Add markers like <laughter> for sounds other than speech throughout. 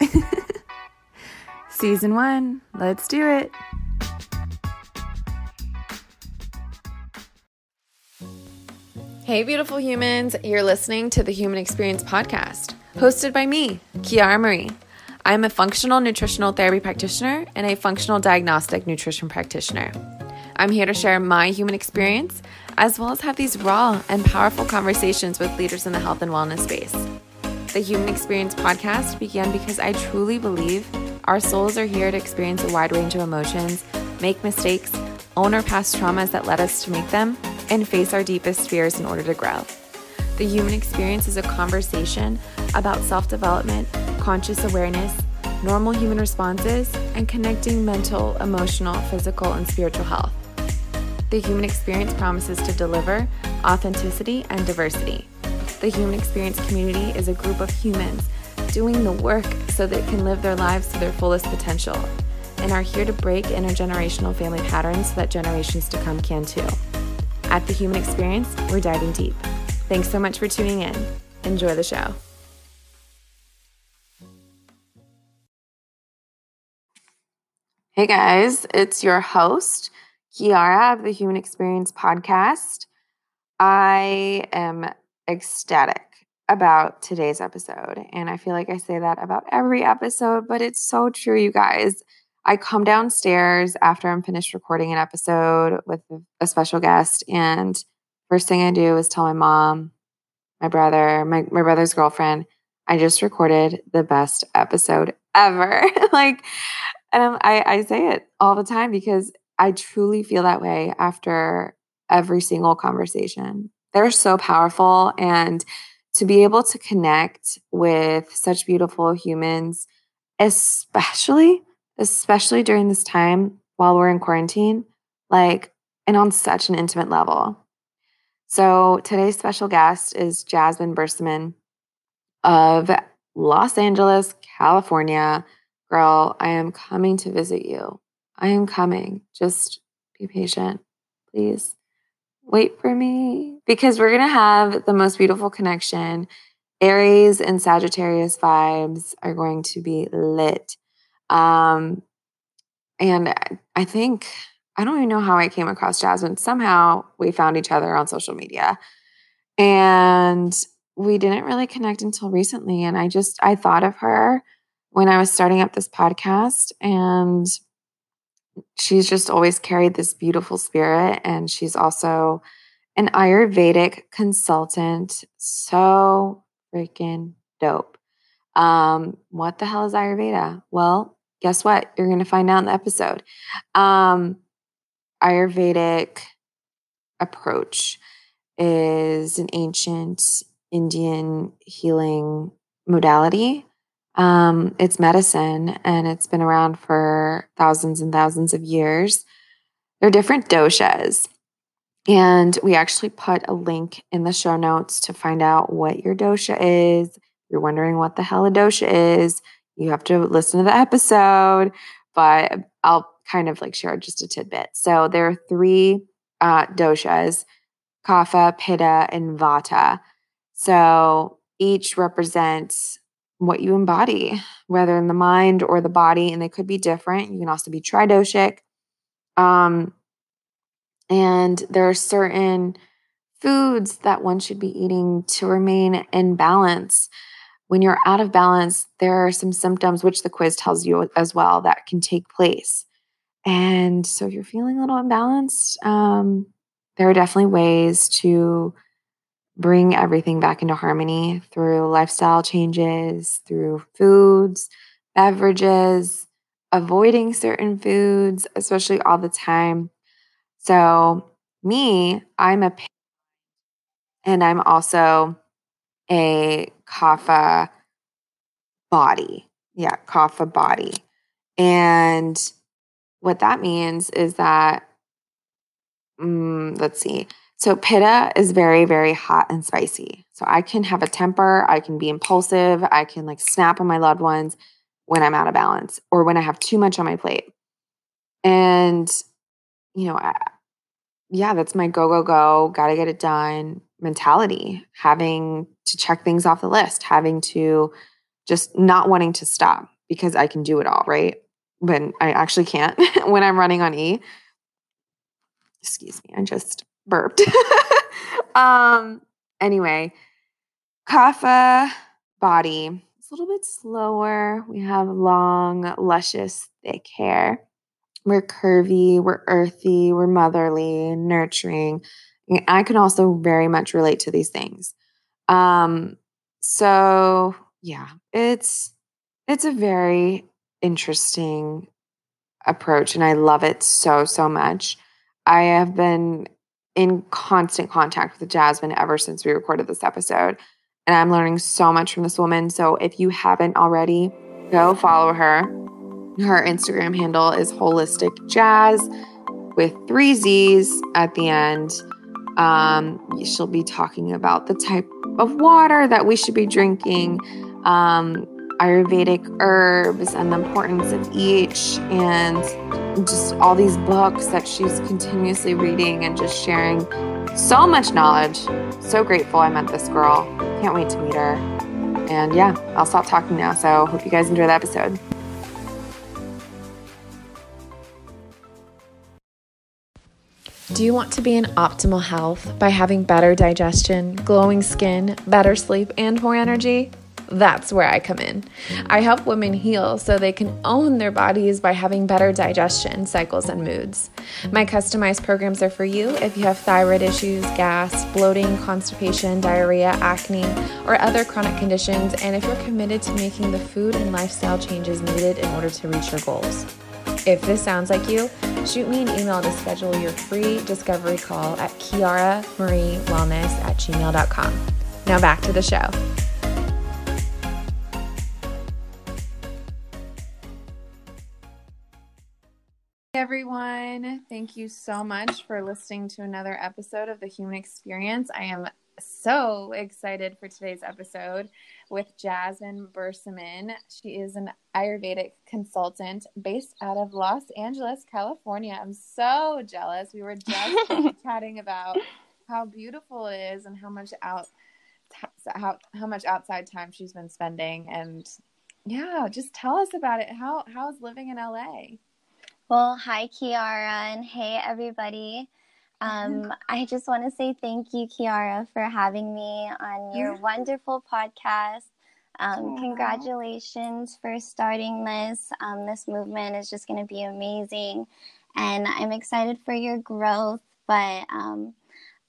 <laughs> Season one, let's do it. Hey, beautiful humans, you're listening to the Human Experience Podcast, hosted by me, Kiara Marie. I'm a functional nutritional therapy practitioner and a functional diagnostic nutrition practitioner. I'm here to share my human experience as well as have these raw and powerful conversations with leaders in the health and wellness space. The Human Experience podcast began because I truly believe our souls are here to experience a wide range of emotions, make mistakes, own our past traumas that led us to make them, and face our deepest fears in order to grow. The human experience is a conversation about self development, conscious awareness, normal human responses, and connecting mental, emotional, physical, and spiritual health. The human experience promises to deliver authenticity and diversity. The human experience community is a group of humans doing the work so they can live their lives to their fullest potential and are here to break intergenerational family patterns so that generations to come can too. At The Human Experience, we're diving deep. Thanks so much for tuning in. Enjoy the show. Hey guys, it's your host, Kiara of the Human Experience Podcast. I am ecstatic about today's episode. And I feel like I say that about every episode, but it's so true, you guys. I come downstairs after I'm finished recording an episode with a special guest, and first thing I do is tell my mom, my brother, my, my brother's girlfriend, I just recorded the best episode ever. <laughs> like, and I, I say it all the time because I truly feel that way after every single conversation. They're so powerful. And to be able to connect with such beautiful humans, especially, especially during this time while we're in quarantine, like, and on such an intimate level. So today's special guest is Jasmine Bersamin of Los Angeles, California. Girl, I am coming to visit you. I am coming. Just be patient, please wait for me because we're going to have the most beautiful connection. Aries and Sagittarius vibes are going to be lit. Um, and I think, I don't even know how I came across Jasmine. Somehow we found each other on social media. And we didn't really connect until recently. And I just, I thought of her when I was starting up this podcast. And she's just always carried this beautiful spirit. And she's also an Ayurvedic consultant. So freaking dope. Um, what the hell is Ayurveda? Well, guess what? You're going to find out in the episode. Um, Ayurvedic approach is an ancient Indian healing modality um, it's medicine and it's been around for thousands and thousands of years. There are different doshas. And we actually put a link in the show notes to find out what your dosha is. If you're wondering what the hell a dosha is, you have to listen to the episode, but I'll kind of like share just a tidbit. So there are three uh, doshas kapha, pitta, and vata. So each represents what you embody, whether in the mind or the body, and they could be different. You can also be tridoshic. Um, and there are certain foods that one should be eating to remain in balance. When you're out of balance, there are some symptoms, which the quiz tells you as well, that can take place. And so, if you're feeling a little imbalanced, um, there are definitely ways to bring everything back into harmony through lifestyle changes, through foods, beverages, avoiding certain foods, especially all the time. So, me, I'm a and I'm also a kapha body. Yeah, kapha body. And what that means is that, um, let's see, so pitta is very, very hot and spicy. So I can have a temper, I can be impulsive, I can like snap on my loved ones when I'm out of balance or when I have too much on my plate. And, you know, I, yeah, that's my go, go, go, gotta get it done mentality, having to check things off the list, having to just not wanting to stop because I can do it all, right? When I actually can't <laughs> when I'm running on E. Excuse me, I just burped. <laughs> um anyway, Kapha body. It's a little bit slower. We have long, luscious, thick hair. We're curvy, we're earthy, we're motherly, nurturing. I can also very much relate to these things. Um, so yeah, it's it's a very interesting approach and I love it so so much. I have been in constant contact with Jasmine ever since we recorded this episode and I'm learning so much from this woman. So if you haven't already, go follow her. Her Instagram handle is holistic jazz with three Z's at the end. Um, she'll be talking about the type of water that we should be drinking, um, Ayurvedic herbs and the importance of each, and just all these books that she's continuously reading and just sharing so much knowledge. So grateful I met this girl. Can't wait to meet her. And yeah, I'll stop talking now. So hope you guys enjoy the episode. Do you want to be in optimal health by having better digestion, glowing skin, better sleep, and more energy? That's where I come in. Mm-hmm. I help women heal so they can own their bodies by having better digestion, cycles, and moods. My customized programs are for you if you have thyroid issues, gas, bloating, constipation, diarrhea, acne, or other chronic conditions, and if you're committed to making the food and lifestyle changes needed in order to reach your goals. If this sounds like you, shoot me an email to schedule your free discovery call at kiaramariewellness at gmail.com. Now back to the show. Everyone. Thank you so much for listening to another episode of The Human Experience. I am so excited for today's episode with Jasmine Bersamin. She is an Ayurvedic consultant based out of Los Angeles, California. I'm so jealous. We were just <laughs> chatting about how beautiful it is and how much out how how much outside time she's been spending and yeah, just tell us about it. How how's living in LA? Well, hi, Kiara, and hey, everybody. Um, I just want to say thank you, Kiara, for having me on your wonderful podcast. Um, congratulations for starting this. Um, this movement is just going to be amazing, and I'm excited for your growth. But um,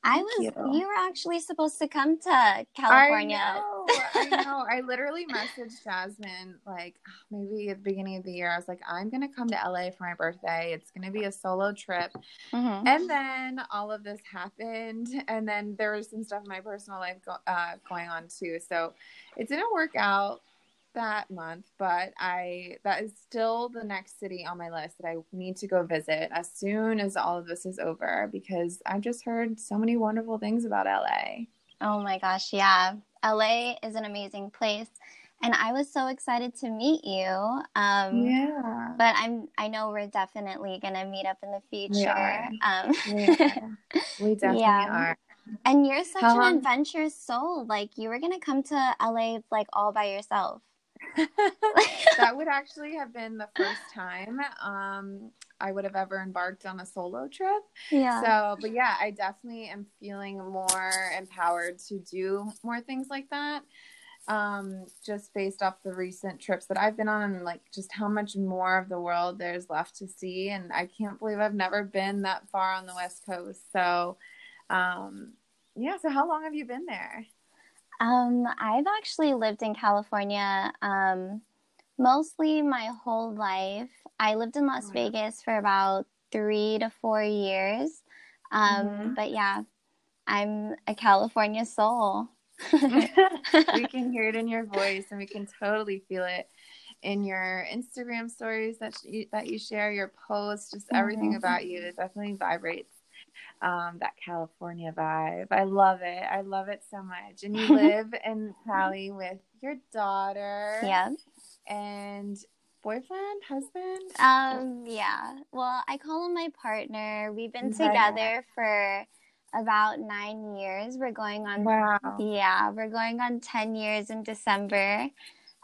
I was you. you. were actually supposed to come to California. I know. I <laughs> know. I literally messaged Jasmine like <sighs> maybe at the beginning of the year. I was like, I'm gonna come to LA for my birthday. It's gonna be a solo trip. Mm-hmm. And then all of this happened, and then there was some stuff in my personal life go- uh, going on too. So it didn't work out that month, but I that is still the next city on my list that I need to go visit as soon as all of this is over because I've just heard so many wonderful things about LA. Oh my gosh, yeah. LA is an amazing place. And I was so excited to meet you. Um, yeah. But I'm. I know we're definitely gonna meet up in the future. We. Um, we, are. <laughs> we definitely yeah. are. And you're such How an long? adventurous soul. Like you were gonna come to LA like all by yourself. <laughs> that would actually have been the first time um, I would have ever embarked on a solo trip. Yeah. So, but yeah, I definitely am feeling more empowered to do more things like that. Um, just based off the recent trips that I've been on and like just how much more of the world there's left to see. And I can't believe I've never been that far on the West Coast. So, um, yeah. So, how long have you been there? Um, I've actually lived in California um, mostly my whole life. I lived in Las Vegas for about three to four years. Um, mm-hmm. But yeah, I'm a California soul. <laughs> <laughs> we can hear it in your voice and we can totally feel it in your Instagram stories that you, that you share, your posts, just everything mm-hmm. about you. It definitely vibrates um, that California vibe. I love it. I love it so much. And you <laughs> live in Cali with your daughter. Yeah. And boyfriend, husband? Um, yeah. Well, I call him my partner. We've been together for about nine years. We're going on wow. Yeah, we're going on ten years in December.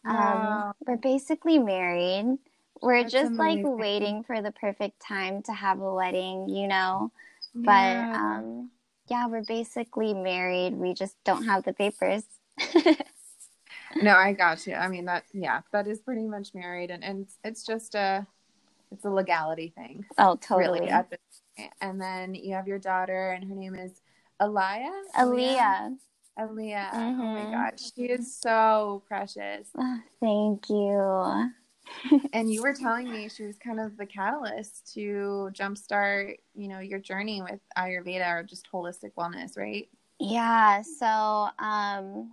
Um, we're basically married. We're That's just amazing. like waiting for the perfect time to have a wedding, you know. But Yeah. um, yeah, we're basically married. We just don't have the papers. <laughs> no, I got you. I mean that yeah, that is pretty much married and, and it's just a it's a legality thing. oh, totally. Really at this. And then you have your daughter and her name is Aliyah. Aaliyah. Aaliyah. Oh my Mhm. god. She is so precious. Oh, <sighs> thank you. <laughs> and you were telling me she was kind of the catalyst to jumpstart, you know, your journey with Ayurveda or just holistic wellness, right? Yeah, so um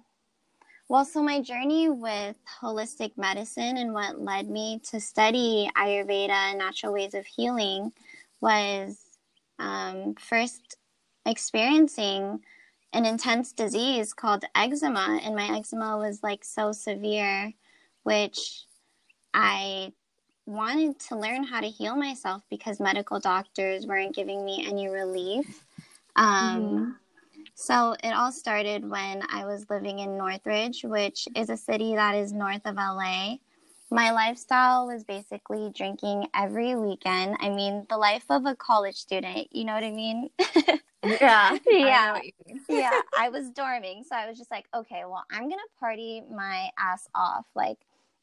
well, so my journey with holistic medicine and what led me to study Ayurveda and natural ways of healing was um, first experiencing an intense disease called eczema. And my eczema was like so severe, which I wanted to learn how to heal myself because medical doctors weren't giving me any relief. Um, Mhm. So it all started when I was living in Northridge, which is a city that is north of LA. My lifestyle was basically drinking every weekend. I mean, the life of a college student, you know what I mean? Yeah. <laughs> Yeah. I <laughs> know what you mean. <laughs> yeah, I was dorming. So I was just like, okay, well, I'm going to party my ass off. Like,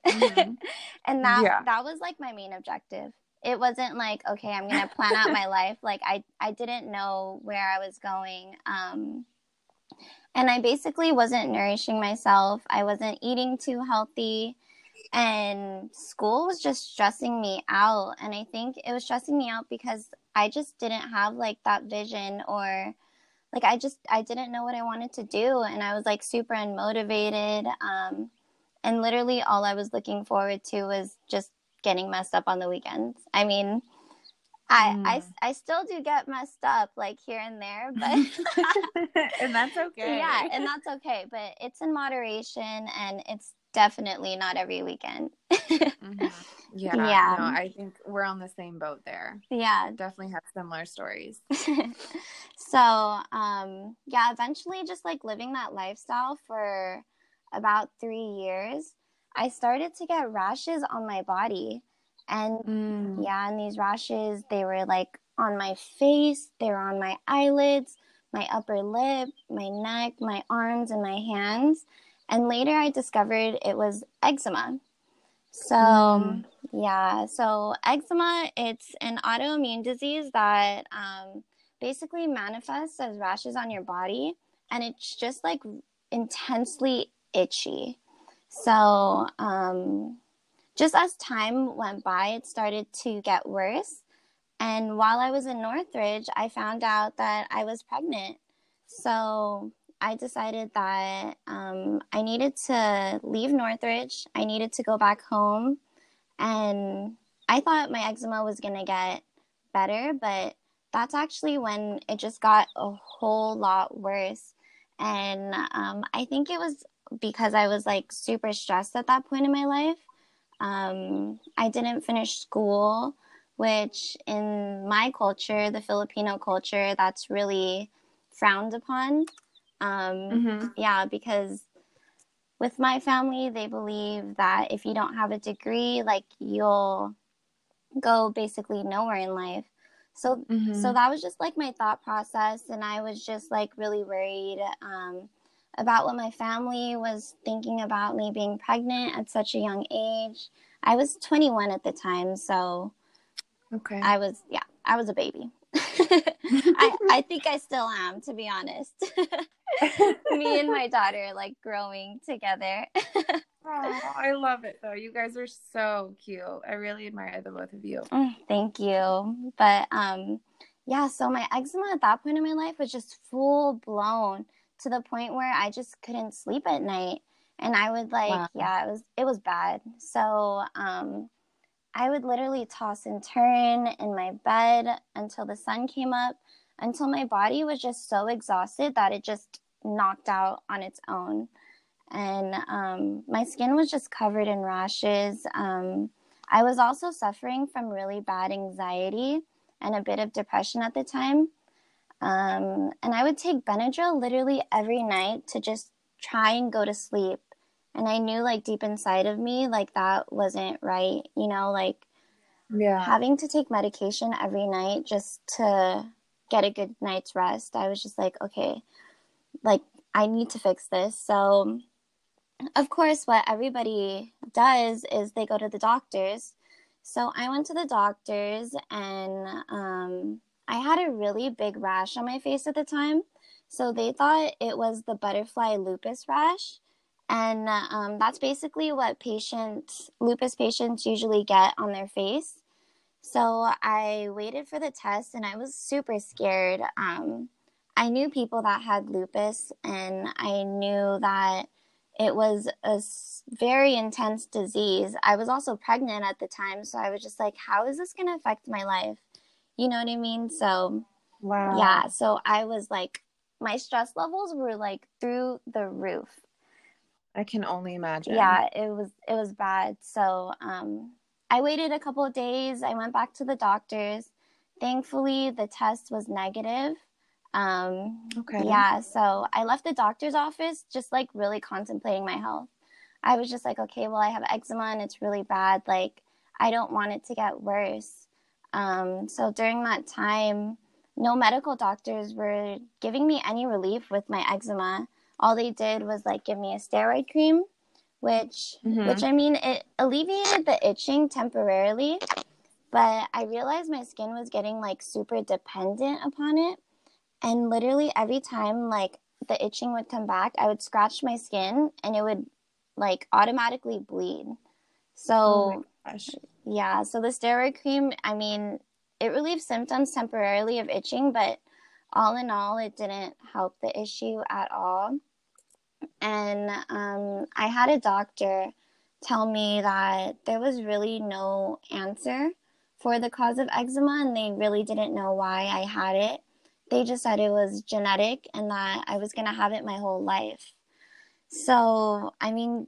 Mhm. <laughs> and that, Yeah. that was like my main objective. It wasn't like, okay, I'm going to plan out my life. <laughs> Like I, I didn't know where I was going. Um, and I basically wasn't nourishing myself. I wasn't eating too healthy and school was just stressing me out and i think it was stressing me out because i just didn't have like that vision or like i just i didn't know what i wanted to do and i was like super unmotivated um and literally all i was looking forward to was just getting messed up on the weekends i mean I, I, Mm. I still do get messed up like here and there, <laughs> but <laughs> and that's <laughs> okay. yeah, and that's okay. But it's in moderation, and it's definitely not every weekend. Mhm. Yeah. Yeah. No, I think we're on the same boat there. yeah. Definitely have similar stories. so, um, yeah, eventually, just like living that lifestyle for about three years, I started to get rashes on my body, and Mm. yeah, and these rashes they were like on my face, they were on my eyelids, my upper lip, my neck, my arms, and my hands. And later I discovered it was eczema. So, Mm. yeah, so eczema, it's an autoimmune disease that um, basically manifests as rashes on your body, and it's just like intensely itchy. So, um, just as time went by, it started to get worse. And while I was in Northridge, I found out that I was pregnant. So I decided that um, I needed to leave Northridge. I needed to go back home. And I thought my eczema was going to get better, but that's actually when it just got a whole lot worse. And um, I think it was because I was like super stressed at that point in my life. Um, I didn't finish school, which in my culture, the Filipino culture, that's really frowned upon. Um, Mhm. Yeah, because with my family, they believe that if you don't have a degree, like you'll go basically nowhere in life. So Mhm. so that was just like my thought process and i was just like really worried um, about what my family was thinking about me being pregnant at such a young age i was 21 at the time so okay. i was yeah i was a baby <laughs> I, I think i still am to be honest <laughs> me and my daughter like growing together <laughs> Oh, I love it though. You guys are so cute. I really admire the both of you. Mm, Thank you. But um yeah, so my eczema at that point in my life was just full blown to the point where I just couldn't sleep at night. And I would like Wow. yeah, it was it was bad. So um I would literally toss and turn in my bed until the sun came up, until my body was just so exhausted that it just knocked out on its own. And um, my skin was just covered in rashes. Um, I was also suffering from really bad anxiety and a bit of depression at the time. Um, and I would take Benadryl literally every night to just try and go to sleep. And I knew like deep inside of me, like that wasn't right, you know, like Yeah. having to take medication every night just to get a good night's rest. I was just like, okay, like I need to fix this. So, of course, what everybody does is they go to the doctors. So I went to the doctors and um, I had a really big rash on my face at the time. So they thought it was the butterfly lupus rash. And um, that's basically what patients, lupus patients usually get on their face. So I waited for the test and I was super scared. Um, I knew people that had lupus and I knew that it was a very intense disease. I was also pregnant at the time, so I was just like, how is this going to affect my life? You know what I mean? So, Wow. yeah, so I was like, my stress levels were like through the roof. I can only imagine. Yeah, it was it was bad. So, um I waited a couple of days. I went back to the doctors. Thankfully, the test was negative. Um Okay. yeah, so I left the doctor's office just like really contemplating my health. I was just like, okay, well, I have eczema and it's really bad. Like, I don't want it to get worse. Um, so during that time, no medical doctors were giving me any relief with my eczema. All they did was like give me a steroid cream, which, Mhm. which I mean, it alleviated the itching temporarily, but I realized my skin was getting like super dependent upon it and literally every time like the itching would come back i would scratch my skin and it would like automatically bleed so Oh. Yeah so the steroid cream i mean it relieved symptoms temporarily of itching but all in all it didn't help the issue at all and um, i had a doctor tell me that there was really no answer for the cause of eczema and they really didn't know why i had it they just said it was genetic and that I was going to have it my whole life. So, I mean,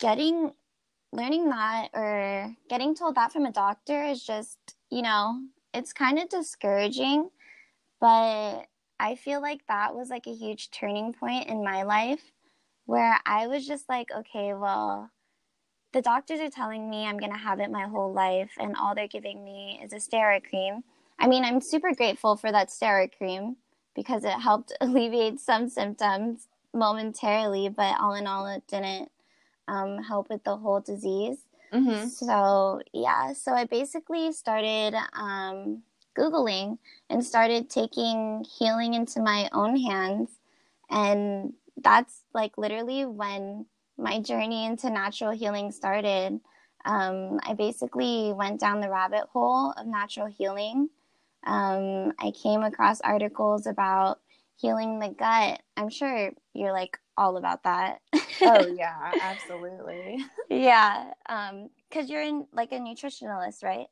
getting, learning that or getting told that from a doctor is just, you know, it's kind of discouraging. But I feel like that was like a huge turning point in my life where I was just like, okay, well, the doctors are telling me I'm going to have it my whole life, and all they're giving me is a steroid cream. I mean, I'm super grateful for that steroid cream because it helped <laughs> alleviate some symptoms momentarily, but all in all, it didn't um, help with the whole disease. Mhm. So, yeah, so I basically started um, Googling and started taking healing into my own hands. And that's like literally when my journey into natural healing started. Um, I basically went down the rabbit hole of natural healing. Um, I came across articles about healing the gut. I'm sure you're like all about that. Oh <laughs> yeah, absolutely. <laughs> yeah. Um, cause you're in like a nutritionalist, right?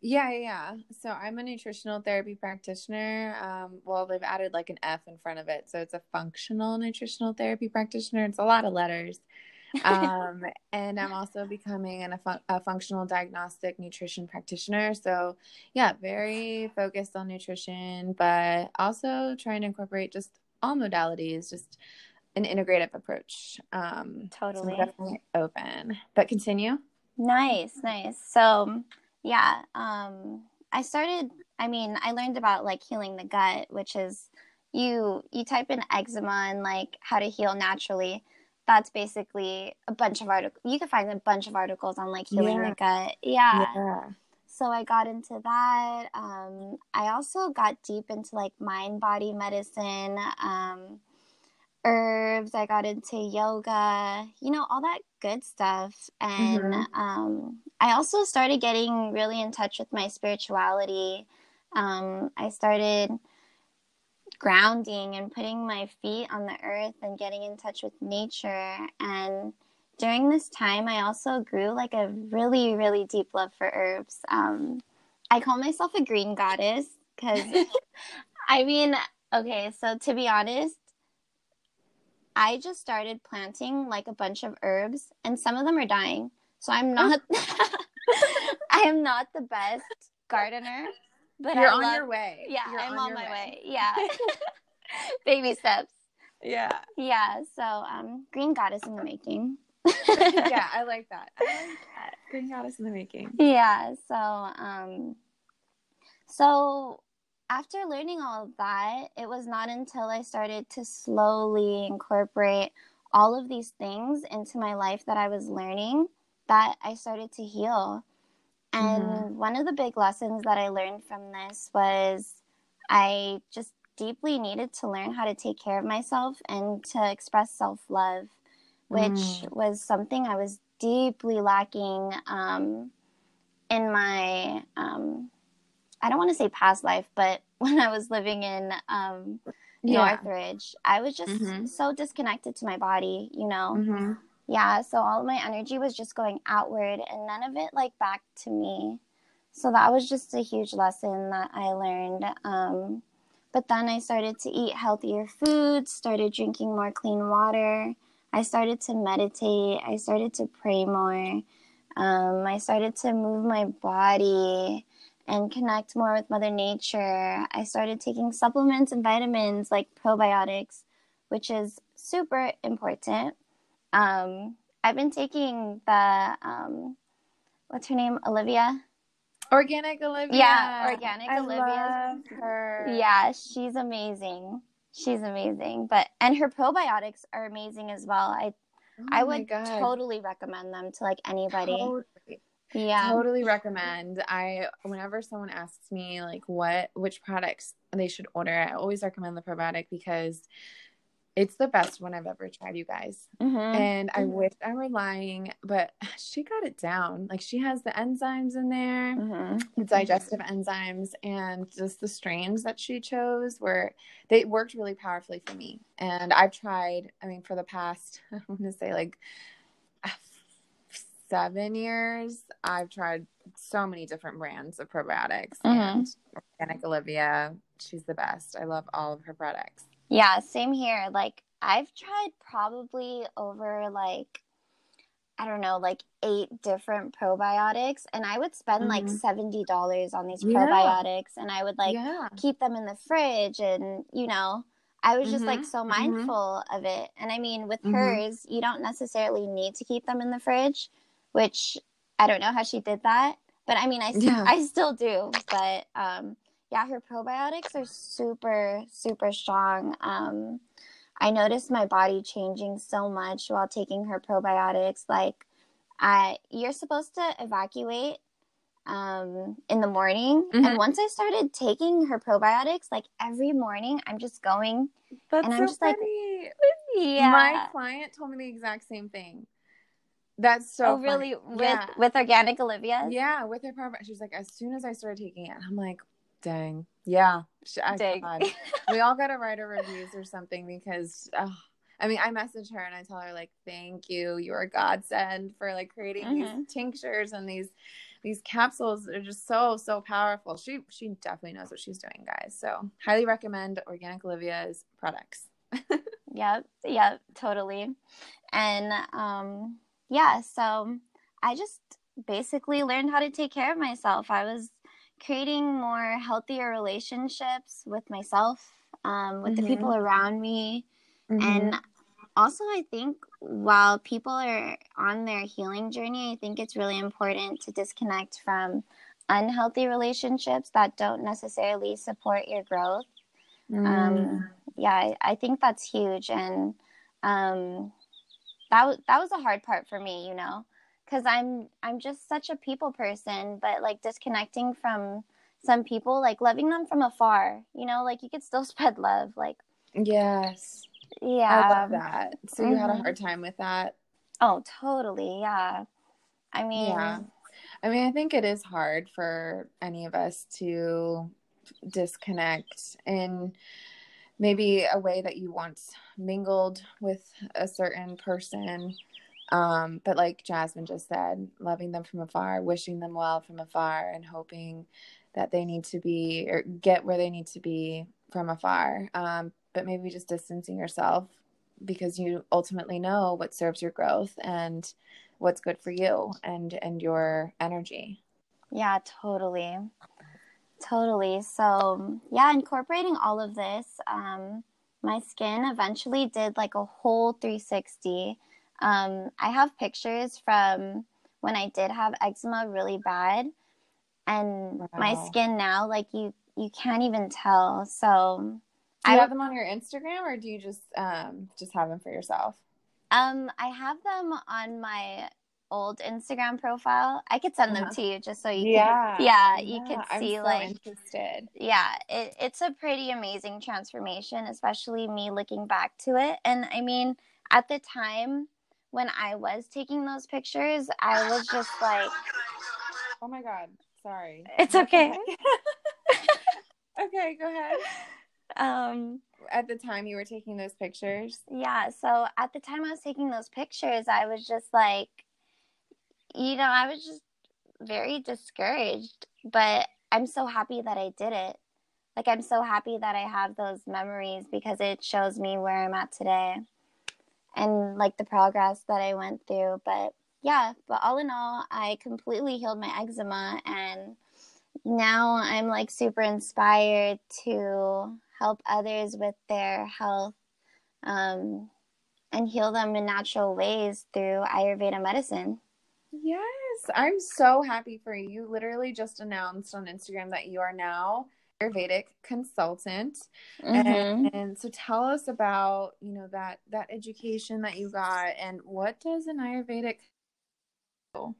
Yeah, yeah, yeah. So I'm a nutritional therapy practitioner. Um, well, they've added like an F in front of it, so it's a functional nutritional therapy practitioner. It's a lot of letters. um, <laughs> and I'm also becoming an, a, fun- a functional diagnostic nutrition practitioner. So, yeah, very focused on nutrition, but also trying to incorporate just all modalities, just an integrative approach. Um, so Totally. definitely open. But continue. Nice, nice. So, yeah, um, I started. I mean, I learned about like healing the gut, which is you you type in eczema and like how to heal naturally. That's basically a bunch of articles. You can find a bunch of articles on like healing Yeah. the gut. Yeah. Yeah. So I got into that. Um, I also got deep into like mind body medicine, um, herbs. I got into yoga, you know, all that good stuff. And Mhm. um, I also started getting really in touch with my spirituality. Um, I started grounding and putting my feet on the earth and getting in touch with nature. And during this time, I also grew like a really, really deep love for herbs. Um, I call myself a green goddess because <laughs> I mean, okay, so to be honest, I just started planting like a bunch of herbs and some of them are dying. So I'm not <laughs> I am not the best gardener, but You're I on love, your way. Yeah, You're I'm on, your my way. Yeah. <laughs> <laughs> Baby steps. Yeah. Yeah, so um green goddess in the making. yeah, I like that. I like that. Green goddess in the making. Yeah. So, um, so after learning all of that, it was not until I started to slowly incorporate all of these things into my life that I was learning that I started to heal. And mm-hmm. one of the big lessons that I learned from this was I just deeply needed to learn how to take care of myself and to express self love, which mm. was something I was deeply lacking um, in my, um, I don't want to say past life, but <laughs> when I was living in um, yeah. Northridge, I was just mm-hmm. so disconnected to my body, you know? Mm-hmm. Yeah, so all my energy was just going outward and none of it like back to me. So that was just a huge lesson that I learned. Um, but then I started to eat healthier foods, started drinking more clean water. I started to meditate. I started to pray more. Um, I started to move my body and connect more with Mother Nature. I started taking supplements and vitamins like probiotics, which is super important. Um, I've been taking the, um, what's her name? Olivia? Organic Olivia. Yeah, Organic I Olivia. Love her. Yeah, she's amazing. She's amazing. But and her probiotics are amazing as well. I oh I would God. totally recommend them to like anybody. Yeah. Totally recommend. I whenever someone asks me like what which products they should order, I always recommend the probiotic because it's the best one I've ever tried, you guys. Mm-hmm. And I mm-hmm. wish I were lying, but <sighs> she got it down. Like she has the enzymes in there, mm-hmm. the digestive enzymes, and just the strains that she chose were they worked really powerfully for me. And I've tried. I mean, for the past, I want to say like seven years, I've tried so many different brands of probiotics. Mm-hmm. And Organic Olivia, she's the best. I love all of her products. Yeah, same here. Like I've tried probably over like I don't know, like eight different probiotics, and I would spend mm-hmm. like seventy dollars on these yeah. probiotics, and I would like yeah. keep them in the fridge, and you know, I was just mm-hmm. like so mm-hmm. mindful mm-hmm. of it. And I mean, with mm-hmm. hers, you don't necessarily need to keep them in the fridge, which I don't know how she did that, but I mean, I yeah. <laughs> I still do, but um, yeah, her probiotics are super, super strong. Um, I noticed my body changing so much while taking her probiotics. Like, I you're supposed to evacuate um, in the morning, mm-hmm. and once I started taking her probiotics, like every morning, I'm just going, That's and I'm so just funny. like, <laughs> yeah. My client told me the exact same thing. That's so. Oh, really? With yeah. with organic Olivia? Yeah, with her probiotics. She's like, as soon as I started taking it, I'm like, Dang. Yeah. Dang. <laughs> we all got to write our reviews or something because, oh, I mean, I message her and I tell her like, "Thank you, you are a godsend for like creating mm-hmm. these tinctures and these these capsules are just so so powerful." She she definitely knows what she's doing, guys. So highly recommend Organic Olivia's products. <laughs> yep, yep, totally. And um, yeah, so I just basically learned how to take care of myself. I was creating more healthier relationships with myself, um, with mm-hmm. the people around me. Mm-hmm. And also, I think while people are on their healing journey, I think it's really important to disconnect from unhealthy relationships that don't necessarily support your growth. Um, mm. Um, yeah, I, I, think that's huge. And um, that, w- that was a hard part for me, you know because I'm I'm just such a people person, but like disconnecting from some people, like loving them from afar, you know, like you could still <laughs> spread love, like yes, yeah, I love that. So you mm-hmm. had a mm-hmm. hard time with that? Oh, totally, yeah. I mean, yeah. I mean, I think it is hard for any of us to disconnect in maybe a way that you once mingled with a certain person um, but like Jasmine just said, loving them from afar, wishing them well from afar, and hoping that they need to be or get where they need to be from afar. Um, but maybe just distancing yourself because you ultimately know what serves your growth and what's good for you and and your energy. Yeah, totally. Totally. So, yeah, incorporating all of this, um, my skin eventually did like a whole 360 Um, I have pictures from when I did have eczema really bad, and wow. my skin now, like you, you can't even tell. So, do you I have them on your Instagram, or do you just um, just have them for yourself? Um, I have them on my old Instagram profile. I could send uh-huh. them to you just so you yeah. can yeah, you yeah, could see so like interested. Yeah, it, it's a pretty amazing transformation, especially me looking back to it. And I mean, at the time when I was taking those pictures, I was just like Oh my god, sorry. It's okay. <laughs> okay, go ahead. Um at the time you were taking those pictures? Yeah, so at the time I was taking those pictures, I was just like you know, I was just very discouraged, but I'm so happy that I did it. Like, I'm so happy that I have those memories because it shows me where I'm at today and like the progress that I went through. But yeah, but all in all, I completely healed my eczema and now I'm like super inspired to help others with their health um, and heal them in natural ways through Ayurveda medicine. Yes, I'm so happy for you. You literally just announced on Instagram that you are now Ayurvedic consultant, mm-hmm. and, and, so tell us about you know that that education that you got, and what does an Ayurvedic do?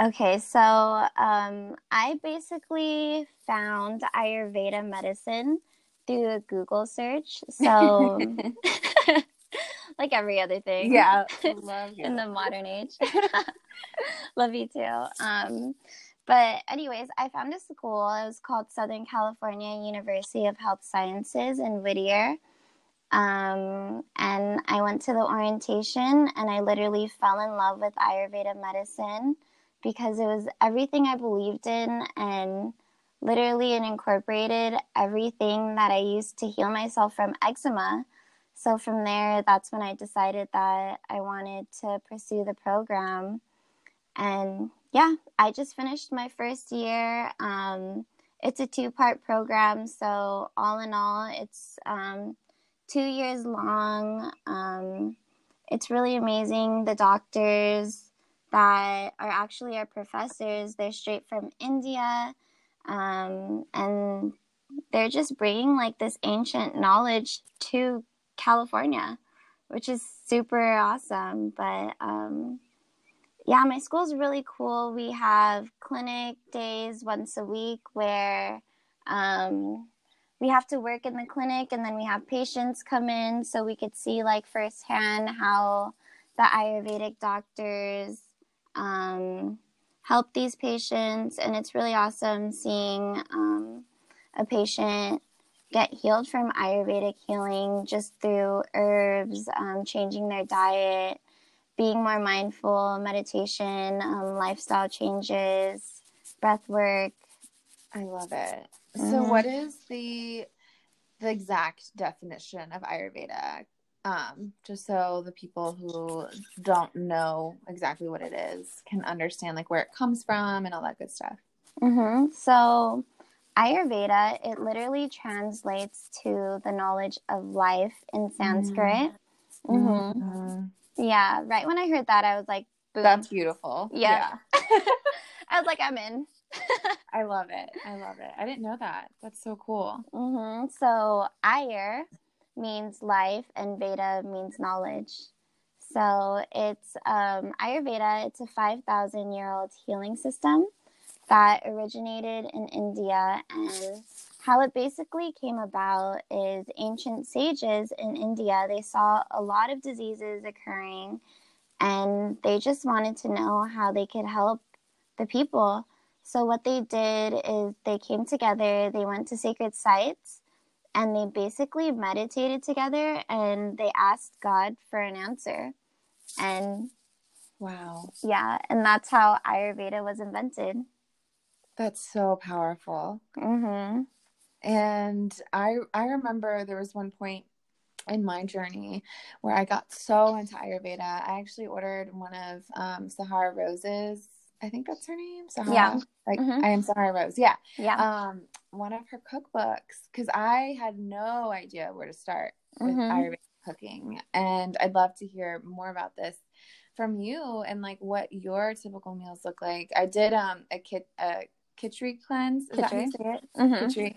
Okay, so um, I basically found Ayurveda medicine through a Google search. So <laughs> <laughs> like every other thing. Yeah, <laughs> love you. in the modern age. <laughs> <laughs> love you too. Um, but anyways, I found a school. It was called Southern California University of Health Sciences in Whittier. Um, and I went to the orientation and I literally fell in love with Ayurveda medicine because it was everything I believed in and literally it incorporated everything that I used to heal myself from eczema so from there, that's when I decided that I wanted to pursue the program. And yeah, I just finished my first year. Um, it's a two part program. So, all in all, it's um, two years long. Um, it's really amazing. The doctors that are actually our professors, they're straight from India. Um, and they're just bringing like this ancient knowledge to California, which is super awesome. But um, yeah, my school's really cool. We have clinic days once a week where um, we have to work in the clinic and then we have patients come in so we could see like firsthand how the Ayurvedic doctors um, help these patients. And it's really awesome seeing um, a patient get healed from Ayurvedic healing just through herbs, um, changing their diet, being more mindful, meditation, um, lifestyle changes, breath work. I love it. Mm-hmm. So, what is the the exact definition of Ayurveda? Um, just so the people who don't know exactly what it is can understand like where it comes from and all that good stuff. Mm-hmm. So Ayurveda, it literally translates to the knowledge of life in Sanskrit. Mm-hmm. Mm-hmm. Yeah, right when I heard that, I was like, Boom. That's beautiful. Yeah. yeah. <laughs> I was like, I'm in. <laughs> I love it. I love it. I didn't know that. That's so cool. Mm-hmm. So, Ayur means life and Veda means knowledge. So, it's um, Ayurveda, it's a 5,000 year old healing system that originated in India and how it basically came about is ancient sages in India they saw a lot of diseases occurring and they just wanted to know how they could help the people. So what they did is they came together they went to sacred sites and they basically meditated together and they asked God for an answer. And wow. yeah and that's how ayurveda was invented that's so powerful. Mm-hmm. And I I remember there was one point in my journey where I got so into Ayurveda. I actually ordered one of um, Sahara Rose's. I think that's her name. Sahara. Yeah. Like mm-hmm. I am Sahara Rose. Yeah. Yeah. Um, one of her cookbooks because I had no idea where to start with mm-hmm. Ayurveda cooking. And I'd love to hear more about this from you and like what your typical meals look like. I did um a kit a Kitchari cleanse. Is that how you say it? Mhm. Kitchari.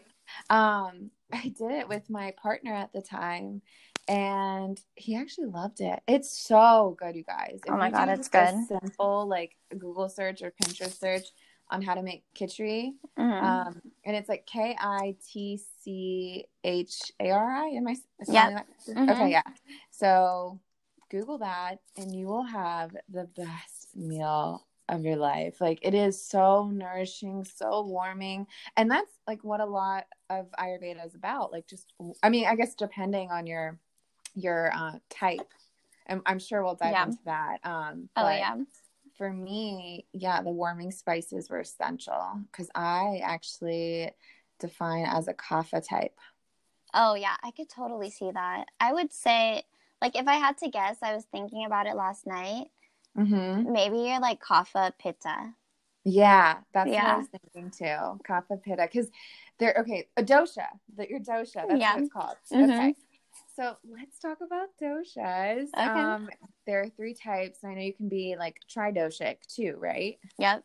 Um, I did it with my partner at the time, and he actually loved it. It's so good, you guys. Oh my God, it's a good. Simple like Google search or Pinterest search on how to make kitchari, Mhm. um, and it's like K I T C H A R I. Am I s- Yep. spelling that? Mhm. Okay, yeah. So Google that, and you will have the best meal of your life. Like it is so nourishing, so warming, and that's like what a lot of Ayurveda is about. Like just, I mean, I guess depending on your your uh, type, and I'm sure we'll dive Yeah. into that. Um, Oh but yeah. for me, yeah, the warming spices were essential because I actually define as a kapha type. Oh yeah, I could totally see that. I would say like if I had to guess, I was thinking about it last night. Mm-hmm. Maybe you're like kapha pitta. Yeah, that's what I was thinking too. Kapha pitta, because they're okay. A dosha, that your dosha. That's Yeah. what it's called. Mhm. Okay. So let's talk about doshas. Okay. Um, there are three types. I know you can be like tridoshic too, right? Yep.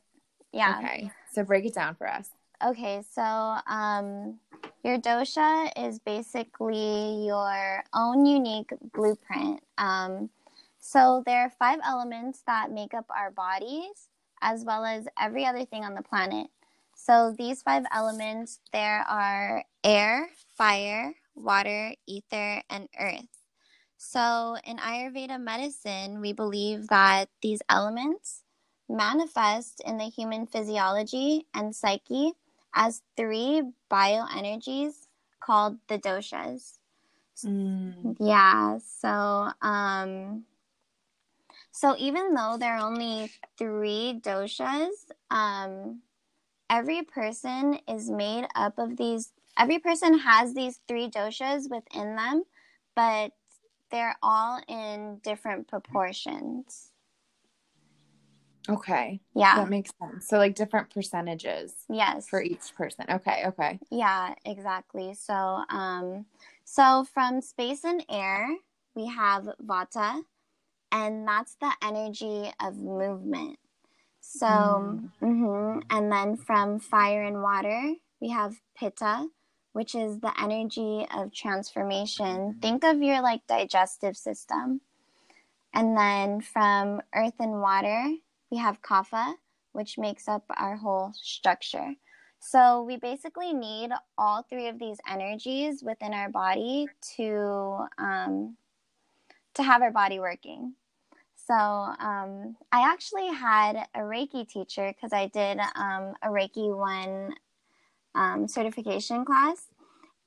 Yeah. Okay. So break it down for us. Okay, so um, your dosha is basically your own unique blueprint. Um, so there are five elements that make up our bodies, as well as every other thing on the planet. So these five elements, there are air, fire, water, ether, and earth. So in Ayurveda medicine, we believe that these elements manifest in the human physiology and psyche as three bioenergies called the doshas. Mm. Yeah, so um so even though there are only 3 doshas, um every person is made up of these every person has these 3 doshas within them, but they're all in different proportions. Okay, Yeah. that makes sense. So like different percentages yes. for each person. Okay. Okay. Yeah, exactly. So, um, so from space and air, we have vata, and that's the energy of movement. So, Mm. mhm. and then from fire and water, we have pitta, which is the energy of transformation. Think of your like digestive system. And then from earth and water, we have kapha, which makes up our whole structure. So we basically need all three of these energies within our body to um, to have our body working. So um, I actually had a Reiki teacher because I did um, a Reiki one um, certification class,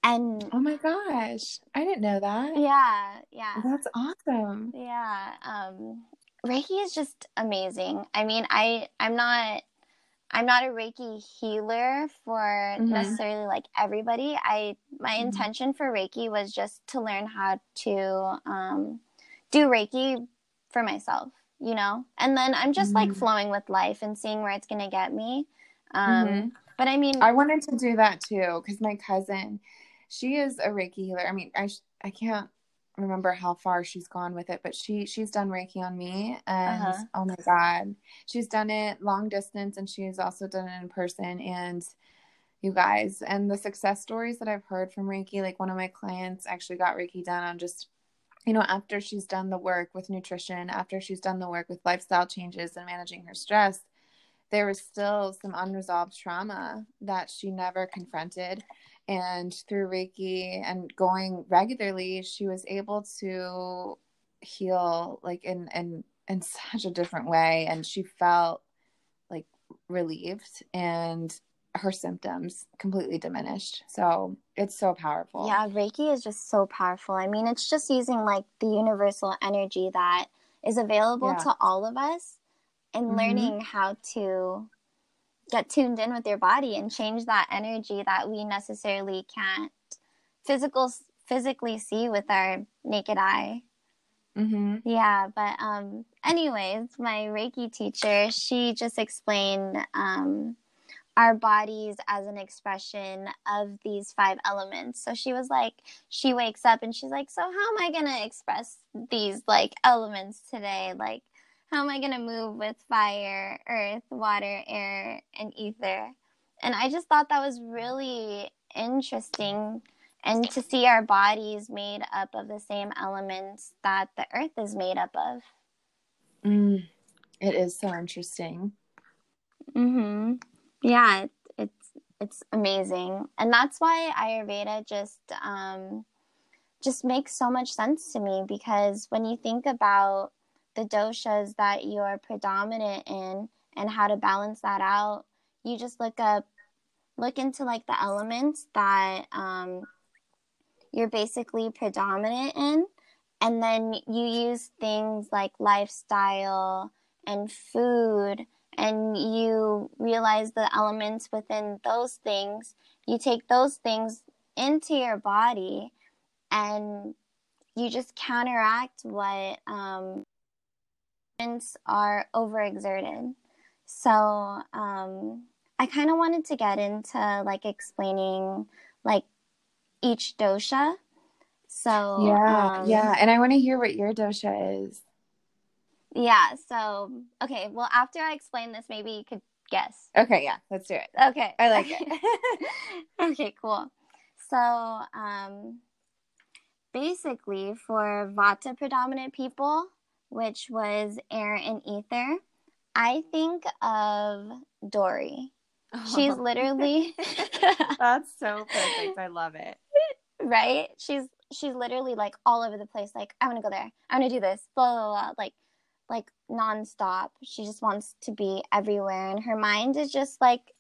and Oh my gosh, I didn't know that. yeah, yeah, That's awesome. yeah. Um, Reiki is just amazing. I mean, I I'm not I'm not a Reiki healer for Mhm. necessarily like everybody. I my Mhm. intention for Reiki was just to learn how to um, do Reiki for myself, you know. And then I'm just like Mhm. flowing with life and seeing where it's gonna get me. Um, Mhm. But I mean, I wanted to do that too because my cousin, she is a Reiki healer. I mean, I sh- I can't remember how far she's gone with it, but she she's done Reiki on me, and Uh-huh. oh my god, she's done it long distance, and she's also done it in person. And you guys, and the success stories that I've heard from Reiki, like one of my clients actually got Reiki done on just you know, after she's done the work with nutrition, after she's done the work with lifestyle changes and managing her stress, there was still some unresolved trauma that she never confronted. And through Reiki and going regularly, she was able to heal like in in in <laughs> such a different way. And she felt like relieved and her symptoms completely diminished. So it's so powerful. Yeah, Reiki is just so powerful. I mean, it's just using like the universal energy that is available Yeah. to all of us and Mhm. learning how to get tuned in with your body and change that energy that we necessarily can't physical physically see with our naked eye. hmm Yeah, but um anyways, my Reiki teacher, she just explained um our bodies as an expression of these five elements. So she was like, she wakes up and she's like, So, how am I going to express these like elements today? Like, how am I going to move with fire, earth, water, air, and ether? And I just thought that was really interesting. And to see our bodies made up of the same elements that the earth is made up of. Mm, it is so interesting. Mm-hmm. Yeah, it, it's it's amazing, and that's why Ayurveda just um, just makes so much sense to me because when you think about the doshas that you're predominant in and how to balance that out, you just look up look into like the elements that um, you're basically predominant in, and then you use things like lifestyle and food and you realize the elements within those things, you take those things into your body and you just counteract what um, are overexerted. So um, I kind of wanted to get into like explaining like each dosha. So yeah, um, yeah, and I want to hear what your dosha is. Yeah. So, okay. Well, after I explain this, maybe you could guess. Okay. Yeah. Let's do it. Okay. I like it. <laughs> okay. Cool. So, um, basically, for Vata predominant people, which was air and ether, I think of Dory. She's literally. <laughs> That's so perfect. I love it. <laughs> Right? She's she's literally like all over the place. Like I want to go there. I want to do this. Blah blah blah. Like like nonstop. She just wants to be everywhere, and her mind is just like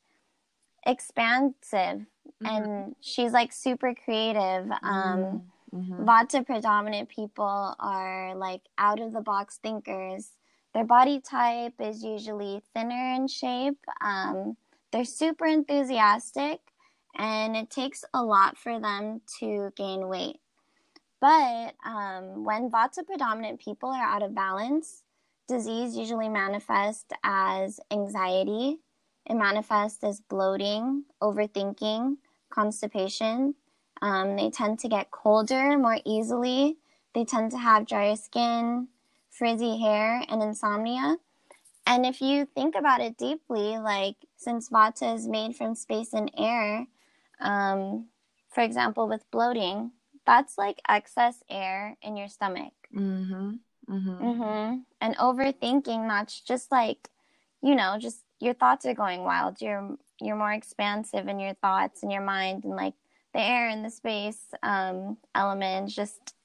expansive, mm-hmm. and she's like super creative. Um, mm-hmm. Vata predominant people are like out of the box thinkers. Their body type is usually thinner in shape. Um, they're super enthusiastic, and it takes a lot for them to gain weight. But um, when Vata predominant people are out of balance, disease usually manifests as anxiety, it manifests as bloating, overthinking, constipation. Um, they tend to get colder more easily. They tend to have drier skin, frizzy hair, and insomnia. And if you think about it deeply, like since Vata is made from space and air, um, for example, with bloating, that's like excess air in your stomach. Mm-hmm. Mm-hmm. Mm-hmm. And overthinking, that's just like, you know, just your thoughts are going wild. You're you're more expansive in your thoughts and your mind, and like the air and the space um, element just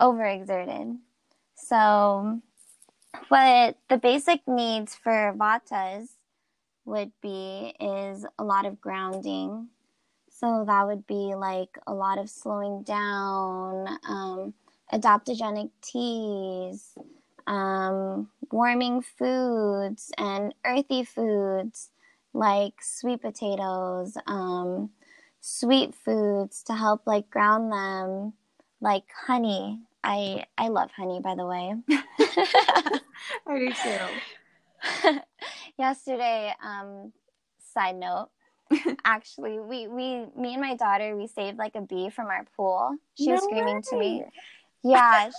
overexerted. So, what the basic needs for vatas would be is a lot of grounding. So that would be like a lot of slowing down. Um, adaptogenic teas, um, warming foods, and earthy foods like sweet potatoes, um, sweet foods to help like ground them, like honey. I I love honey, by the way. <laughs> I do too. <laughs> Yesterday, um, side note, <laughs> actually, we we me and my daughter we saved like a bee from our pool. She no was screaming way. to me yeah,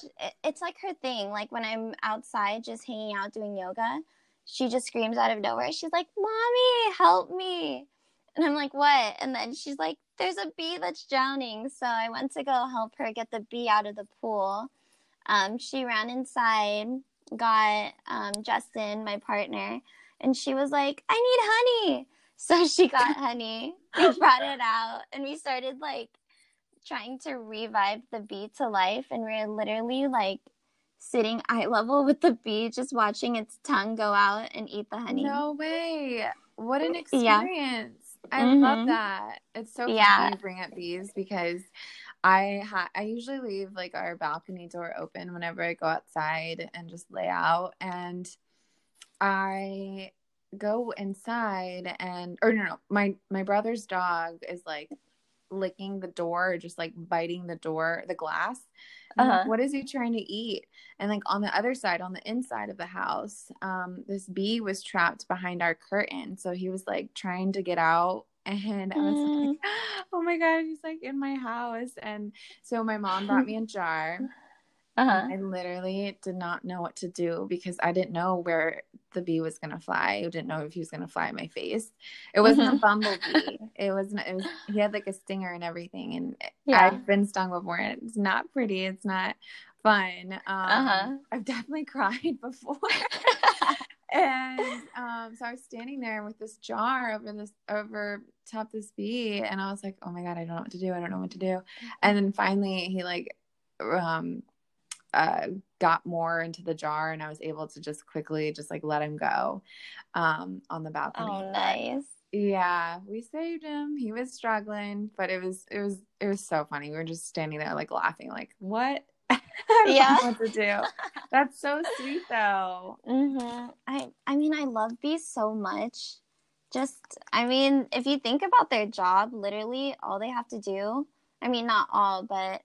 it's like her thing. Like when I'm outside just hanging out doing yoga, she just screams out of nowhere. She's like, "Mommy, help me!" And I'm like, "What?" And then she's like, "There's a bee that's drowning." So I went to go help her get the bee out of the pool. Um, she ran inside, got um, Justin, my partner, and she was like, "I need honey." So she got <laughs> honey. We brought it out, and we started like trying to revive the bee to life, and we're literally like sitting eye level with the bee, just watching its tongue go out and eat the honey. No way! What an <laughs> experience! Yeah. I mm-hmm. love that. It's so yeah. to bring up bees because I ha- I usually leave like our balcony door open whenever I go outside and just lay out, and I go inside and or no, no my my brother's dog is like licking the door or just like biting the door, the glass. Uh-huh. Like, what is he trying to eat? And like on the other side, on the inside of the house, um, this bee was trapped behind our curtain. So he was like trying to get out. And I was mm. like, <gasps> oh my God, he's like in my house. And so my mom brought <laughs> me a jar. Uh-huh. I literally did not know what to do because I didn't know where the bee was gonna fly. I didn't know if he was gonna fly in my face. It wasn't mm-hmm. a bumblebee. it wasn't. It was. He had like a stinger and everything. And yeah. I've been stung before. And it's not pretty. It's not fun. Um, uh-huh. I've definitely cried <laughs> before. <laughs> and um, so I was standing there with this jar over this over top this bee, and I was like, "Oh my god, I don't know what to do. I don't know what to do." And then finally, he like um uh, got more into the jar and I was able to just quickly just like let him go um, on the balcony. Oh, nice. Yeah, we saved him. He was struggling, but it was it was it was so funny. We were just standing there like laughing, like what? <laughs> yeah, what to do. <laughs> That's so sweet, though. Mm-hmm. I I mean, I love bees so much. Just, I mean, if you think about their job, literally all they have to do. I mean, not all, but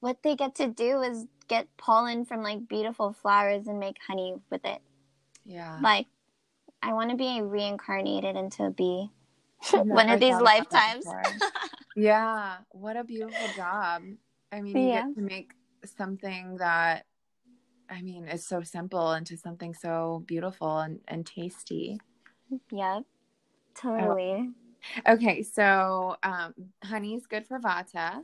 what they get to do is get pollen from like beautiful flowers and make honey with it. Yeah. Like, I want to be reincarnated into a bee <laughs> one of these lifetimes. yeah. What a beautiful job. I mean, you yeah. get to make something that, I mean, is so simple into something so beautiful and, and tasty. Yep. Totally. Oh. Okay. So, um, honey is good for vata.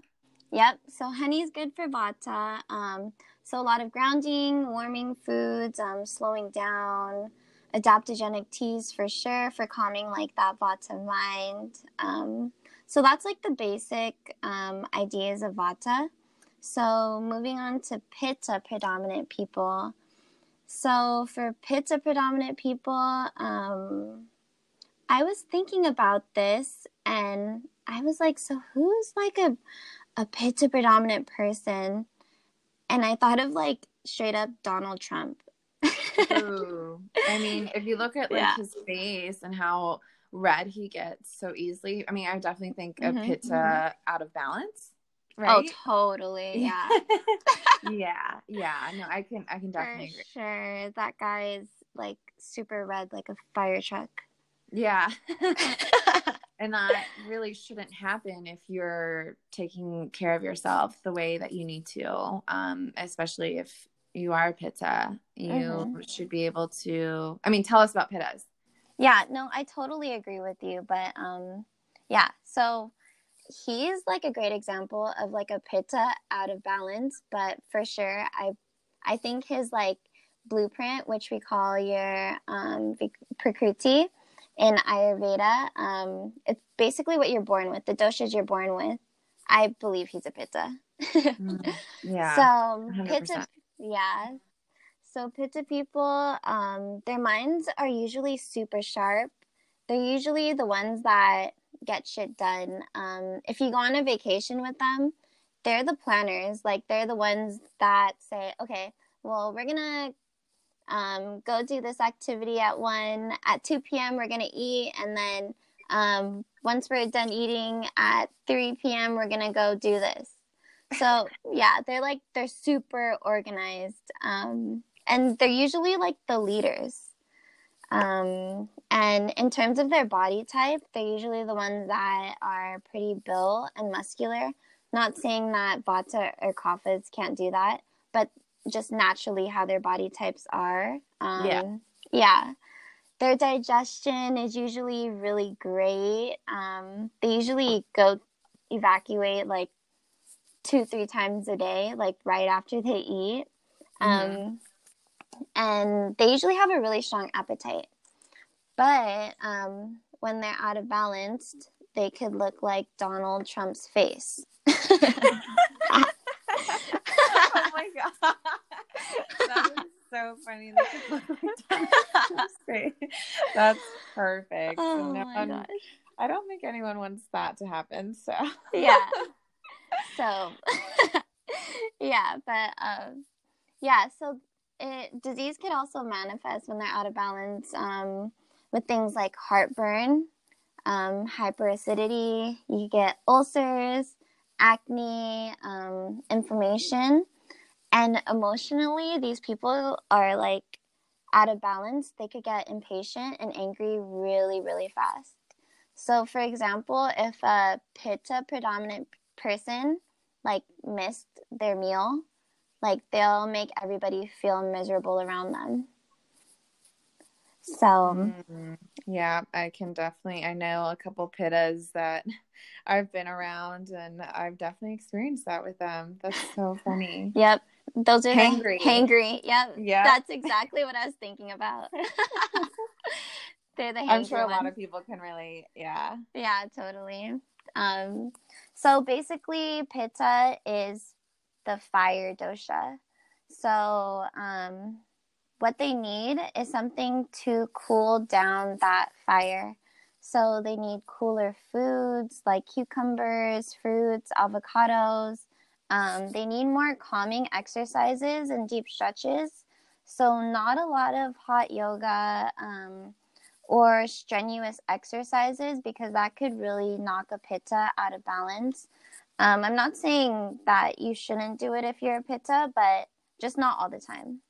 Yep. So honey is good for vata. Um, so a lot of grounding, warming foods, um, slowing down, adaptogenic teas for sure for calming like that vata mind. Um, so that's like the basic um, ideas of vata. So moving on to pitta predominant people. So for pitta predominant people, um, I was thinking about this and I was like, so who's like a a pitta predominant person and I thought of like straight up Donald Trump. Ooh. I mean, if you look at like yeah. his face and how red he gets so easily, I mean, I definitely think mm-hmm, a pitta mm-hmm. out of balance. Oh, right? Oh, totally. <laughs> Yeah. yeah. Yeah. No, I can I can definitely For agree. Sure. That guy is like super red like a fire truck. Yeah. <laughs> and that really shouldn't happen if you're taking care of yourself the way that you need to um, especially if you are a pitta you mm-hmm. should be able to i mean tell us about pittas yeah no i totally agree with you but um yeah so he's like a great example of like a pitta out of balance but for sure i i think his like blueprint which we call your um prakruti in Ayurveda. Um, it's basically what you're born with, the doshas you're born with. I believe he's a pitta. mm, <laughs> yeah. So 100%. pitta, yeah. So pitta people, um, their minds are usually super sharp. They're usually the ones that get shit done. Um, if you go on a vacation with them, they're the planners. Like they're the ones that say, okay, well, we're gonna um, go do this activity at 1 at 2 p.m we're going to eat and then um, once we're done eating at 3 p.m we're going to go do this. So <laughs> yeah they're like they're super organized um, and they're usually like the leaders. Um, and in terms of their body type they're usually the ones that are pretty built and muscular. Not saying that vata or kaphas can't do that but just naturally how their body types are. Um, yeah. Yeah. Their digestion is usually really great. Um, they usually go evacuate like two, three times a day, like right after they eat. Mm-hmm. Um, and they usually have a really strong appetite. But um, when they're out of balance, they could look like Donald Trump's face. <laughs> <laughs> oh my <laughs> god, that is so funny. <laughs> <laughs> That's perfect. Oh no my gosh. I don't think anyone wants that to happen. So yeah. So yeah, but um, yeah. So it, disease can also manifest when they're out of balance um, with things like heartburn, um, hyperacidity, you get ulcers, acne, um, inflammation. And emotionally, these people are like out of balance. They could get impatient and angry really, really fast. So, for example, if a pitta predominant person like missed their meal, like they'll make everybody feel miserable around them. So, mm-hmm. yeah, I can definitely. I know a couple pittas that <laughs> I've been around, and I've definitely experienced that with them. That's so funny. yep, those are hangry. The, hangry. Yep. Yeah, that's exactly what I was thinking about. <laughs> <laughs> They're the. I'm sure a lot of people can relate. Yeah. Yeah, totally. Um, so basically, pitta is the fire dosha. So, um, what they need is something to cool down that fire. So they need cooler foods like cucumbers, fruits, avocados. Um, they need more calming exercises and deep stretches. So, not a lot of hot yoga um, or strenuous exercises because that could really knock a pitta out of balance. Um, I'm not saying that you shouldn't do it if you're a pitta, but just not all the time.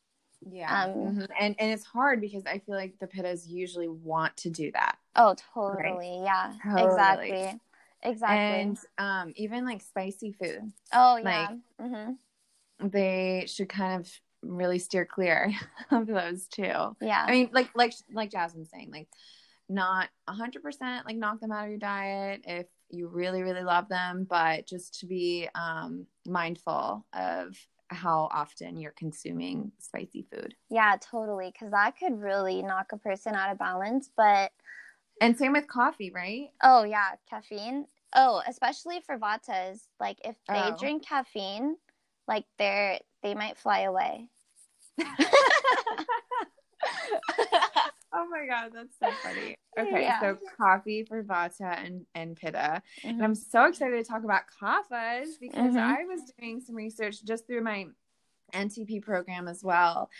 Yeah. Um, mm-hmm. and and it's hard because I feel like the pittas usually want to do that. Oh, totally. Right? Yeah. Totally. Exactly. Exactly. And um, even like spicy food. Oh yeah. Like, mm-hmm. They should kind of really steer clear <laughs> of those too. Yeah. I mean, like like like Jasmine's saying, like not a hundred percent like knock them out of your diet if you really really love them, but just to be um, mindful of how often you're consuming spicy food. Yeah, totally. Because that could really knock a person out of balance. But and same with coffee, right? Oh yeah, caffeine. Oh, especially for vatas. Like if they oh. drink caffeine, like they're they might fly away. <laughs> oh my god, that's so funny. Okay, yeah. so coffee for Vata and, and Pitta. Mm-hmm. And I'm so excited to talk about kaphas because mm-hmm. I was doing some research just through my NTP program as well.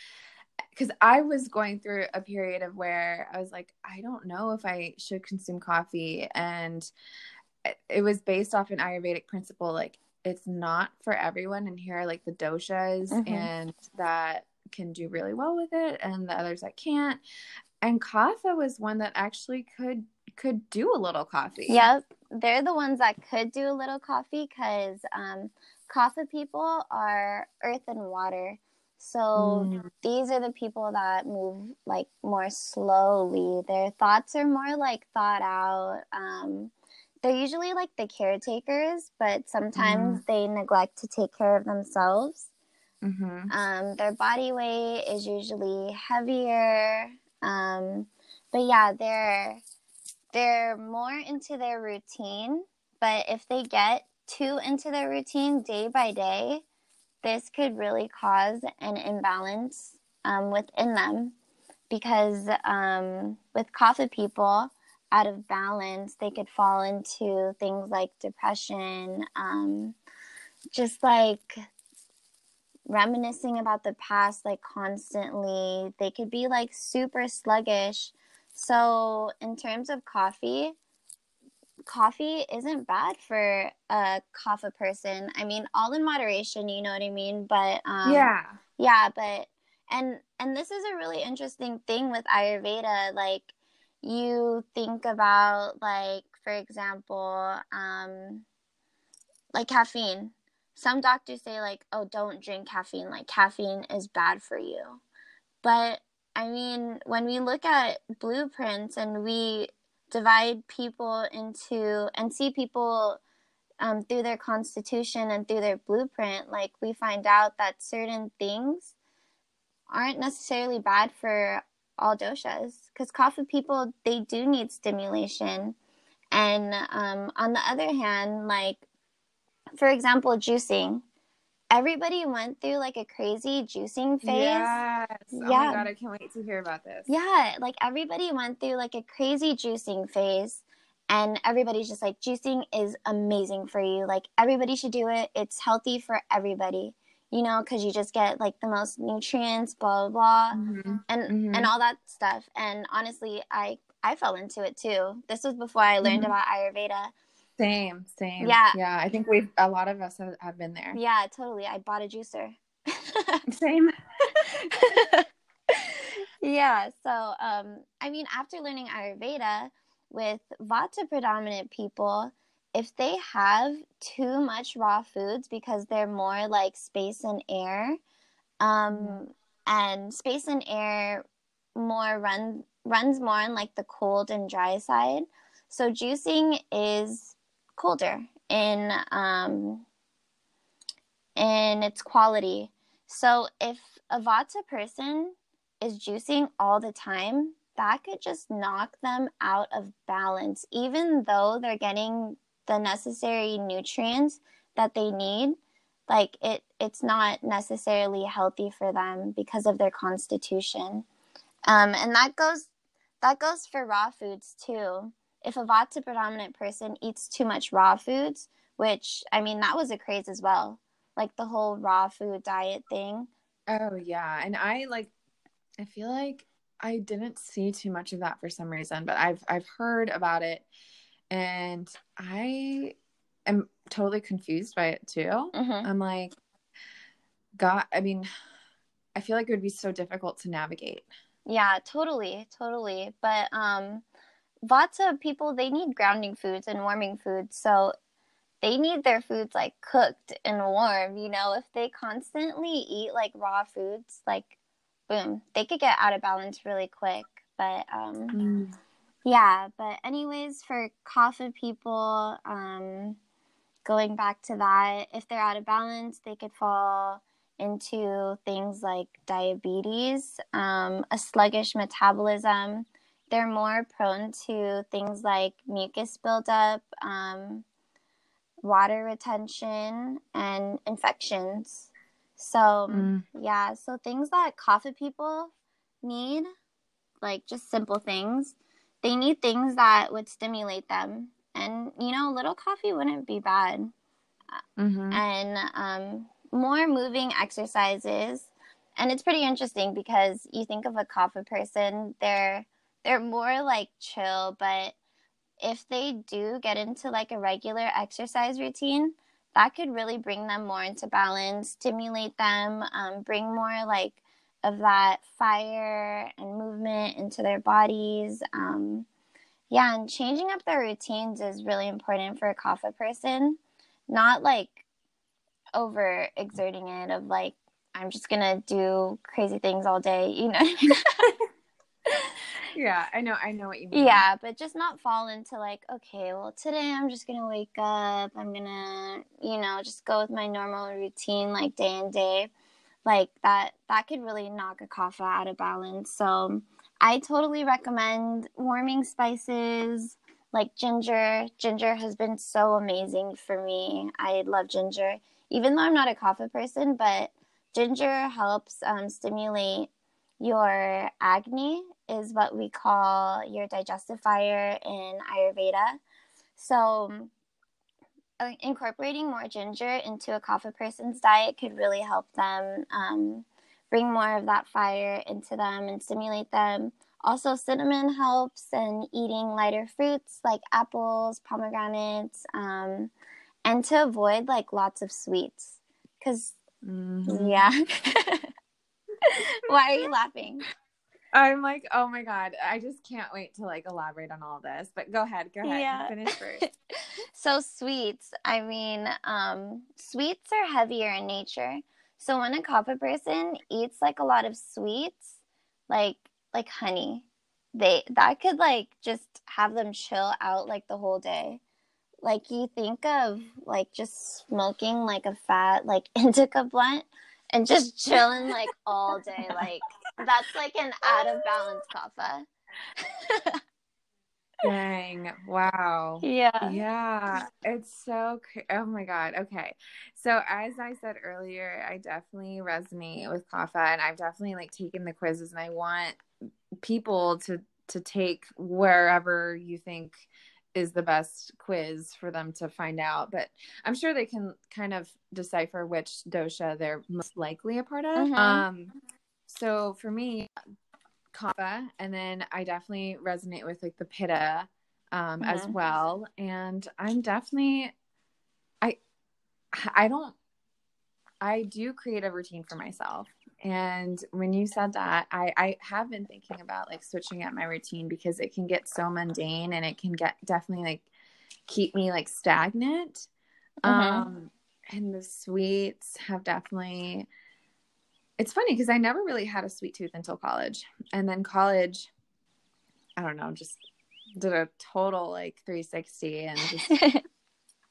Because I was going through a period of where I was like, I don't know if I should consume coffee. And it was based off an Ayurvedic principle, like it's not for everyone. And here are like the doshas mm-hmm. and that can do really well with it and the others that can't and Kapha was one that actually could could do a little coffee. Yep, they're the ones that could do a little coffee because um, Kapha people are earth and water. So mm. these are the people that move like more slowly. Their thoughts are more like thought out. Um, they're usually like the caretakers, but sometimes mm. they neglect to take care of themselves. Mm-hmm. Um, their body weight is usually heavier. Um, but yeah, they're they're more into their routine. But if they get too into their routine day by day, this could really cause an imbalance um, within them because um, with kapha people out of balance, they could fall into things like depression, um, just like reminiscing about the past like constantly. They could be like super sluggish. So, in terms of coffee, coffee isn't bad for a kapha person. I mean, all in moderation, you know what I mean? But um, yeah, yeah, but and and this is a really interesting thing with Ayurveda. Like, you think about like, for example, um, like caffeine. Some doctors say like oh don't drink caffeine. Like caffeine is bad for you. But i mean when we look at blueprints and we divide people into and see people um, through their constitution and through their blueprint like we find out that certain things aren't necessarily bad for all doshas because kapha people they do need stimulation and um, on the other hand like for example, juicing. Everybody went through like a crazy juicing phase. Yes. yeah Oh my god, I can't wait to hear about this. Yeah, like everybody went through like a crazy juicing phase and everybody's just like juicing is amazing for you. Like everybody should do it. It's healthy for everybody. You know, because you just get like the most nutrients, blah blah blah, mm-hmm. and mm-hmm. and all that stuff. And honestly, I I fell into it too. This was before I learned Mhm. about Ayurveda. Same, same. Yeah. Yeah. I think we've, a lot of us have, have been there. Yeah, totally. I bought a juicer. <laughs> <laughs> Same. <laughs> yeah. So, um, I mean, after learning Ayurveda with Vata predominant people, if they have too much raw foods because they're more like space and air, um, and space and air more run runs more on like the cold and dry side. So juicing is colder in um, in its quality. So if a Vata person is juicing all the time, that could just knock them out of balance, even though they're getting the necessary nutrients that they need. Like it, it's not necessarily healthy for them because of their constitution, um, and that goes that goes for raw foods too. If a Vata predominant person eats too much raw foods, which I mean that was a craze as well, like the whole raw food diet thing. Oh yeah, and I like I feel like I didn't see too much of that for some reason, but I've I've heard about it and I am totally confused by it too. Mm-hmm. I'm like God, I mean, I feel like it would be so difficult to navigate. Yeah, totally, totally. But um of people they need grounding foods and warming foods. So they need their foods like cooked and warm, you know, if they constantly eat like raw foods, like boom, they could get out of balance really quick. But um yeah, but anyways, for Kapha people, um, going back to that, if they're out of balance, they could fall into things like diabetes, um, a sluggish metabolism. They're more prone to things like mucus buildup, um, water retention, and infections. So, Mm. yeah, so things that Kapha people need, like just simple things, they need things that would stimulate them. And, you know, a little coffee wouldn't be bad. Mm-hmm. And um, more moving exercises. And it's pretty interesting because you think of a kapha person, they're they're more like chill, but if they do get into like a regular exercise routine, that could really bring them more into balance, stimulate them, um, bring more like of that fire and movement into their bodies. Um, yeah, and changing up their routines is really important for a Kapha person. Not like over exerting it of like I'm just gonna do crazy things all day, you know. <laughs> Yeah, I know. I know what you mean. yeah, but just not fall into like, okay, well today I'm just gonna wake up. I'm gonna, you know, just go with my normal routine like day and day. Like that that could really knock a kapha out of balance. So I totally recommend warming spices like ginger. Ginger has been so amazing for me. I love ginger. Even though I'm not a kapha person, but ginger helps um, stimulate your agni is what we call your digestive fire in ayurveda so incorporating more ginger into a kapha person's diet could really help them um, bring more of that fire into them and stimulate them. Also cinnamon helps and eating lighter fruits like apples pomegranates um, and to avoid like lots of sweets. Because Mhm. yeah. <laughs> Why are you laughing I'm like, oh my god, I just can't wait to like elaborate on all this. But go ahead, go ahead, Yeah. finish first. <laughs> so sweets i mean um, sweets are heavier in nature so when a kapha person eats like a lot of sweets like like honey they that could like just have them chill out like the whole day like you think of like just smoking like a fat like <laughs> indica blunt and just chilling like all day <laughs> like that's like an out of balance kapha <laughs> Dang! Wow. yeah Yeah, it's so oh my god. Okay. So as I said earlier, I definitely resonate with Kapha and I've definitely like taken the quizzes and I want people to to take wherever you think is the best quiz for them to find out, but I'm sure they can kind of decipher which dosha they're most likely a part of. Mhm. Um so for me kapha, and then I definitely resonate with like the pitta um, mm-hmm. as well. And I'm definitely, I, I don't, I do create a routine for myself. And when you said that, I, I have been thinking about like switching up my routine because it can get so mundane and it can get definitely like keep me like stagnant. Mm-hmm. Um, and the sweets have definitely it's funny because I never really had a sweet tooth until college. And then college, I don't know, just did a total like 360 and just <laughs>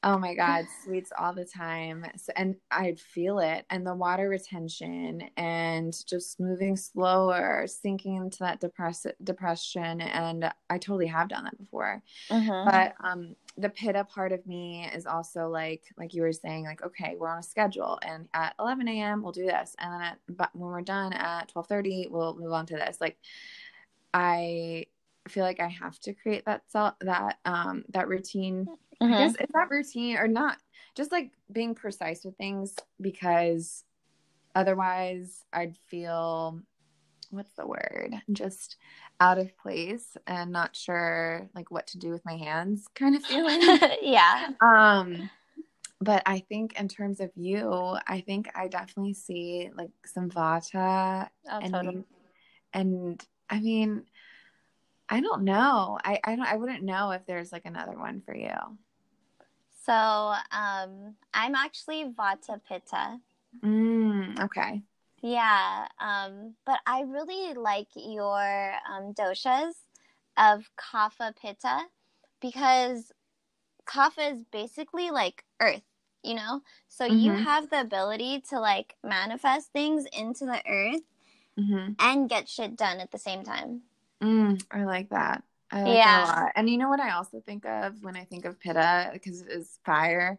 oh my god sweets all the time. So, and i'd feel it. And the water retention and just moving slower sinking into that depress- depression. And i totally have done that before. Mm-hmm. but um the pitta part of me is also like like you were saying like okay we're on a schedule and at 11 a.m we'll do this. And then at, but when we're done at 12.30 we'll move on to this. Like i feel like i have to create that self that um that routine. Mm-hmm. i guess it's that routine or not? Just like being precise with things because otherwise i'd feel what's the word? Just out of place and not sure like what to do with my hands kind of feeling. <laughs> Yeah. Um but i think in terms of you i think i definitely see like some vata oh, and totally. and i mean i don't know i i don't i wouldn't know if there's like another one for you so um i'm actually vata pitta mm, okay yeah, um, but I really like your um, doshas of kapha pitta because kapha is basically like earth, you know? So mm-hmm. you have the ability to like manifest things into the earth mm-hmm. and get shit done at the same time. Mm, I like that. I like yeah. that. And you know what I also think of when I think of pitta because it is fire?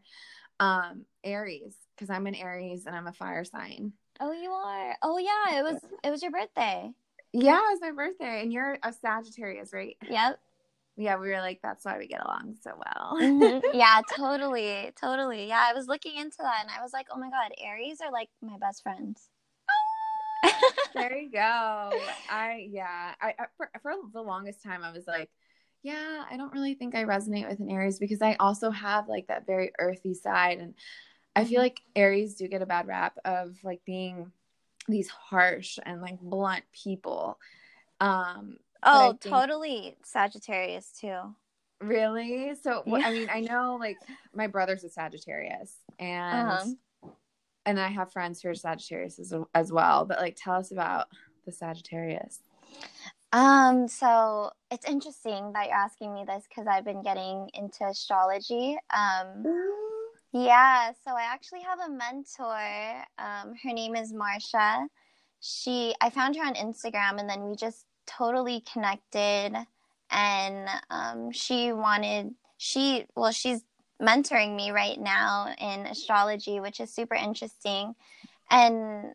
Um, Aries, because I'm an Aries and I'm a fire sign. Oh, you are. Oh, yeah. It was. It was your birthday. Yeah, it was my birthday, and you're a Sagittarius, right? Yep. Yeah, we were like, that's why we get along so well. mm-hmm. <laughs> Yeah, totally, totally. Yeah, I was looking into that, and I was like, oh my god, Aries are like my best friends. There you go. I yeah. I, I for, for the longest time, I was like, yeah, I don't really think I resonate with an Aries because I also have like that very earthy side, and I feel like Aries do get a bad rap of like being these harsh and like blunt people. Um Oh, totally Sagittarius too. Really? So yeah. I mean, I know like my brother's a Sagittarius and uh-huh. And I have friends who are Sagittarius as, as well, but like tell us about the Sagittarius. Um, so it's interesting that you're asking me this because I've been getting into astrology. Um, yeah, so I actually have a mentor. Um, her name is Marsha. She, I found her on Instagram, and then we just totally connected. And um, she wanted, she, well, she's mentoring me right now in astrology, which is super interesting. And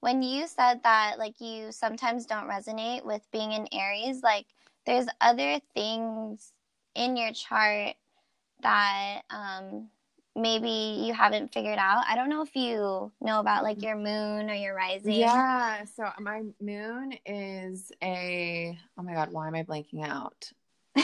when you said that, like, you sometimes don't resonate with being in Aries, like, there's other things in your chart that um, maybe you haven't figured out. I don't know if you know about like your moon or your rising. Yeah. So my moon is a, oh my God, why am I blanking out?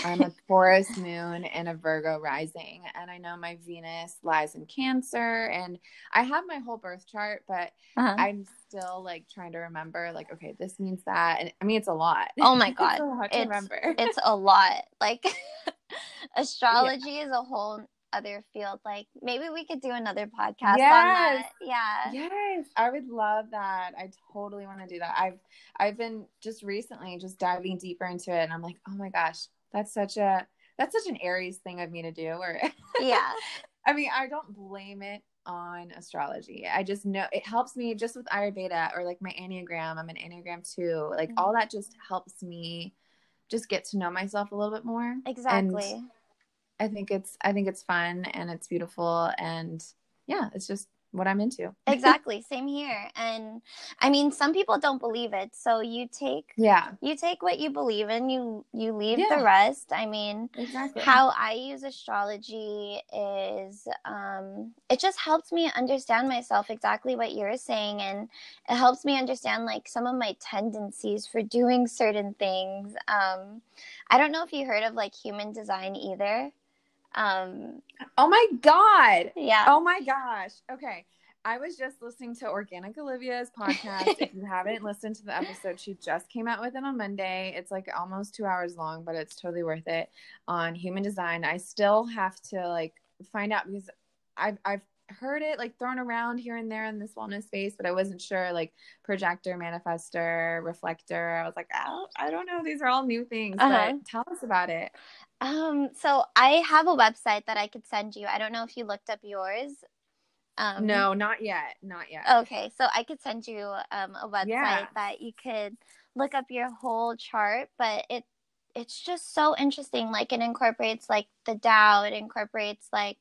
I'm a Taurus moon and a Virgo rising. And I know my Venus lies in Cancer. And I have my whole birth chart, but uh-huh. I'm still like trying to remember, like, okay, this means that. And I mean, it's a lot. Oh my <laughs> God. it's, it's, remember. it's a lot. Like, <laughs> astrology yeah. is a whole other field like maybe we could do another podcast yes. on that yeah yes i would love that i totally want to do that i've i've been just recently just diving deeper into it and i'm like oh my gosh that's such a that's such an aries thing of me to do or yeah. <laughs> I mean i don't blame it on astrology. I just know it helps me just with ayurveda or like my enneagram. I'm an enneagram too like mm-hmm. all that just helps me just get to know myself a little bit more. Exactly. And I think it's I think it's fun and it's beautiful. And yeah, it's just what I'm into. <laughs> exactly. Same here. And I mean, some people don't believe it. So you take yeah. You take what you believe in, you you leave Yeah. the rest. I mean, Exactly. how I use astrology is um, it just helps me understand myself exactly what you're saying and it helps me understand like some of my tendencies for doing certain things. Um, I don't know if you heard of like human design either. Um, oh my god. yeah. Oh my gosh. Okay. I was just listening to Organic Olivia's podcast. if you haven't listened to the episode, she just came out with it on Monday. It's like almost two hours long, but it's totally worth it on human design. I still have to like find out because I've I've heard it like thrown around here and there in this wellness space, but I wasn't sure like projector, manifester, reflector. I was like, I don't, I don't know. These are all new things. Uh-huh. But tell us about it. Um, so I have a website that I could send you. I don't know if you looked up yours. Um, no, not yet. Not yet. Okay, so I could send you um, a website Yeah. that you could look up your whole chart, but it it's just so interesting. Like it incorporates like the Tao, it incorporates like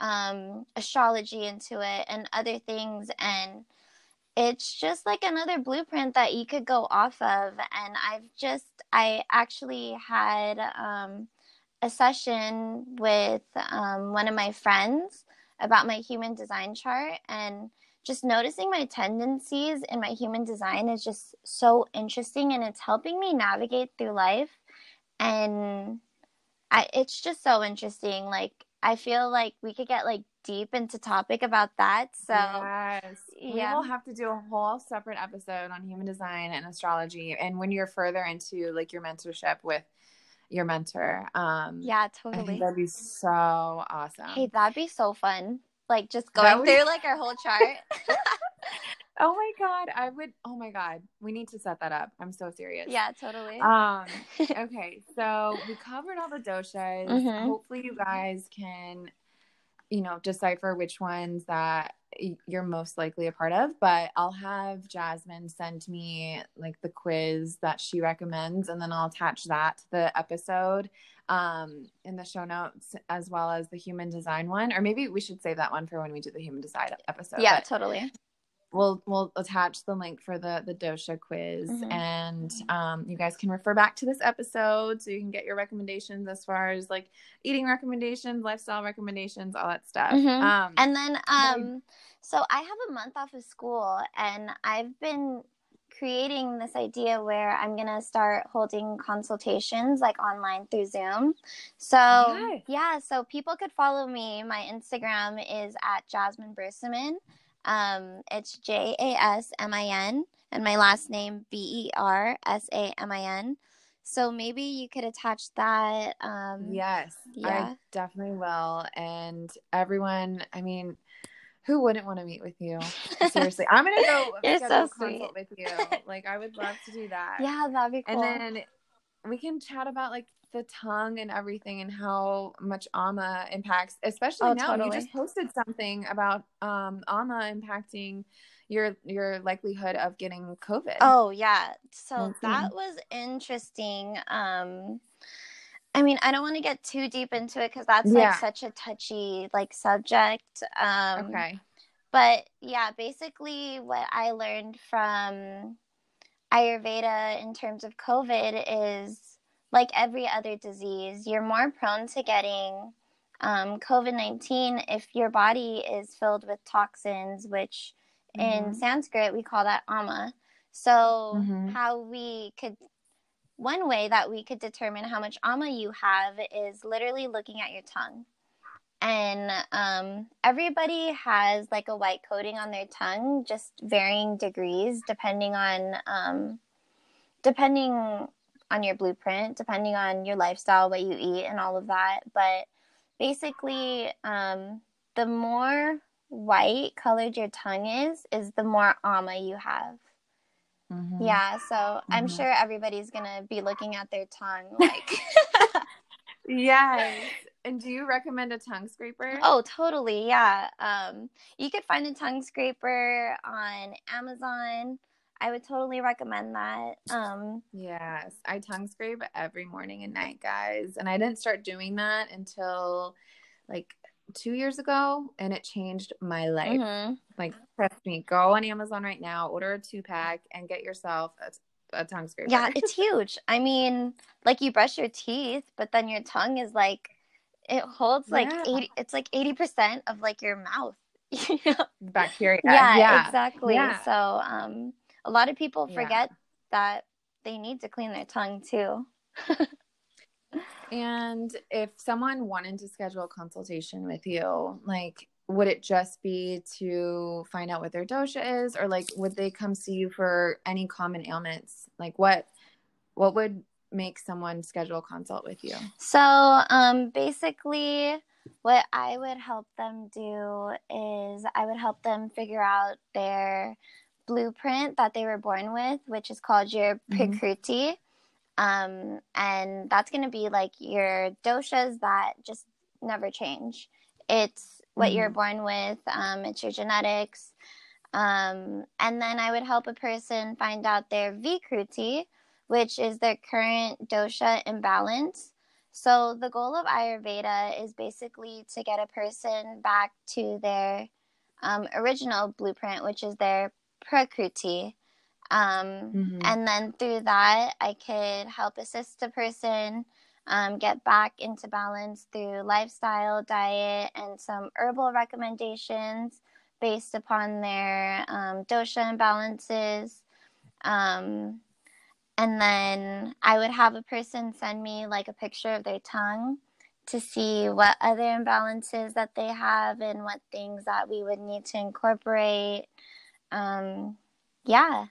um, astrology into it and other things, and it's just like another blueprint that you could go off of. And I've just I actually had um, a session with um, one of my friends about my human design chart and just noticing my tendencies in my human design is just so interesting and it's helping me navigate through life and I, it's just so interesting like i feel like we could get like deep into topic about that so yes. we will have to do a whole separate episode on human design and astrology. And when you're further into like your mentorship with your mentor, um, yeah totally that'd be so awesome. hey that'd be so fun like just going would- through like our whole chart <laughs> oh my god, I would. Oh my god, we need to set that up. I'm so serious. yeah totally Um. <laughs> Okay. So we covered all the doshas. Mhm. Hopefully, you guys can, you know, decipher which ones that you're most likely a part of. But I'll have Jasmine send me like the quiz that she recommends, and then I'll attach that to the episode um in the show notes as well as the human design one or maybe we should save that one for when we do the human design episode yeah But- totally we'll we'll attach the link for the the dosha quiz Mhm. and um, you guys can refer back to this episode so you can get your recommendations as far as like eating recommendations lifestyle recommendations all that stuff Mhm. um And then, um, so I have a month off of school, and I've been creating this idea where I'm gonna start holding consultations like online through Zoom. So yeah, so people could follow me. My Instagram is at Jasmine Bersamin. Um, it's J A S M I N, and my last name B E R S A M I N. So maybe you could attach that. Um, yes yeah. i definitely will and everyone i mean who wouldn't want to meet with you seriously i'm gonna go <laughs> You're so a consult with you <laughs> like i would love to do that yeah, that'd be cool. And then we can chat about like the tongue and everything and how much ama impacts, especially Oh, now. totally. You just posted something about um ama impacting your your likelihood of getting COVID. Oh yeah. So Mhm. that was interesting. Um I mean, I don't want to get too deep into it cuz that's Yeah. like such a touchy like subject. Um okay. but yeah, basically what I learned from Ayurveda in terms of COVID is like every other disease, you're more prone to getting um, COVID 19 if your body is filled with toxins, which in Mhm. Sanskrit we call that ama. So, Mhm. how we could, one way that we could determine how much ama you have is literally looking at your tongue. And um, everybody has like a white coating on their tongue, just varying degrees depending on um, depending on your blueprint, depending on your lifestyle, what you eat, and all of that. But basically, um, the more white colored your tongue is, is the more ama you have. Mhm. Yeah, so I'm Mhm. sure everybody's gonna be looking at their tongue <laughs> like, Yes. And do you recommend a tongue scraper? oh, totally, yeah. Um, you could find a tongue scraper on Amazon. I would totally recommend that. Um, Yes, I tongue scrape every morning and night, guys. And I didn't start doing that until like two years ago and it changed my life. Mhm. Like, trust me, go on Amazon right now, order a two pack, and get yourself a, a tongue scraper. Yeah, it's huge. I mean, like you brush your teeth, but then your tongue is like it holds like Yeah. 80 it's like 80% of like your mouth. <laughs> bacteria. yeah, exactly. Yeah. So, um a lot of people Yeah. forget that they need to clean their tongue too. <laughs> And if someone wanted to schedule a consultation with you, like, would it just be to find out what their dosha is, or like, would they come see you for any common ailments? Like, what, what would make someone schedule a consult with you? So, um, basically, what I would help them do is I would help them figure out their blueprint that they were born with, which is called your Mhm. Prakruti. Um, and that's going to be like your doshas that just never change. It's what you're born with, um, it's your genetics. Um, and then I would help a person find out their Vikruti, which is their current dosha imbalance. So the goal of Ayurveda is basically to get a person back to their um, original blueprint, which is their Prakruti. Um, Mhm. And then through that, I could help assist a person um, get back into balance through lifestyle, diet, and some herbal recommendations based upon their um, dosha imbalances. Um, and then I would have a person send me like a picture of their tongue to see what other imbalances that they have and what things that we would need to incorporate. Um, yeah,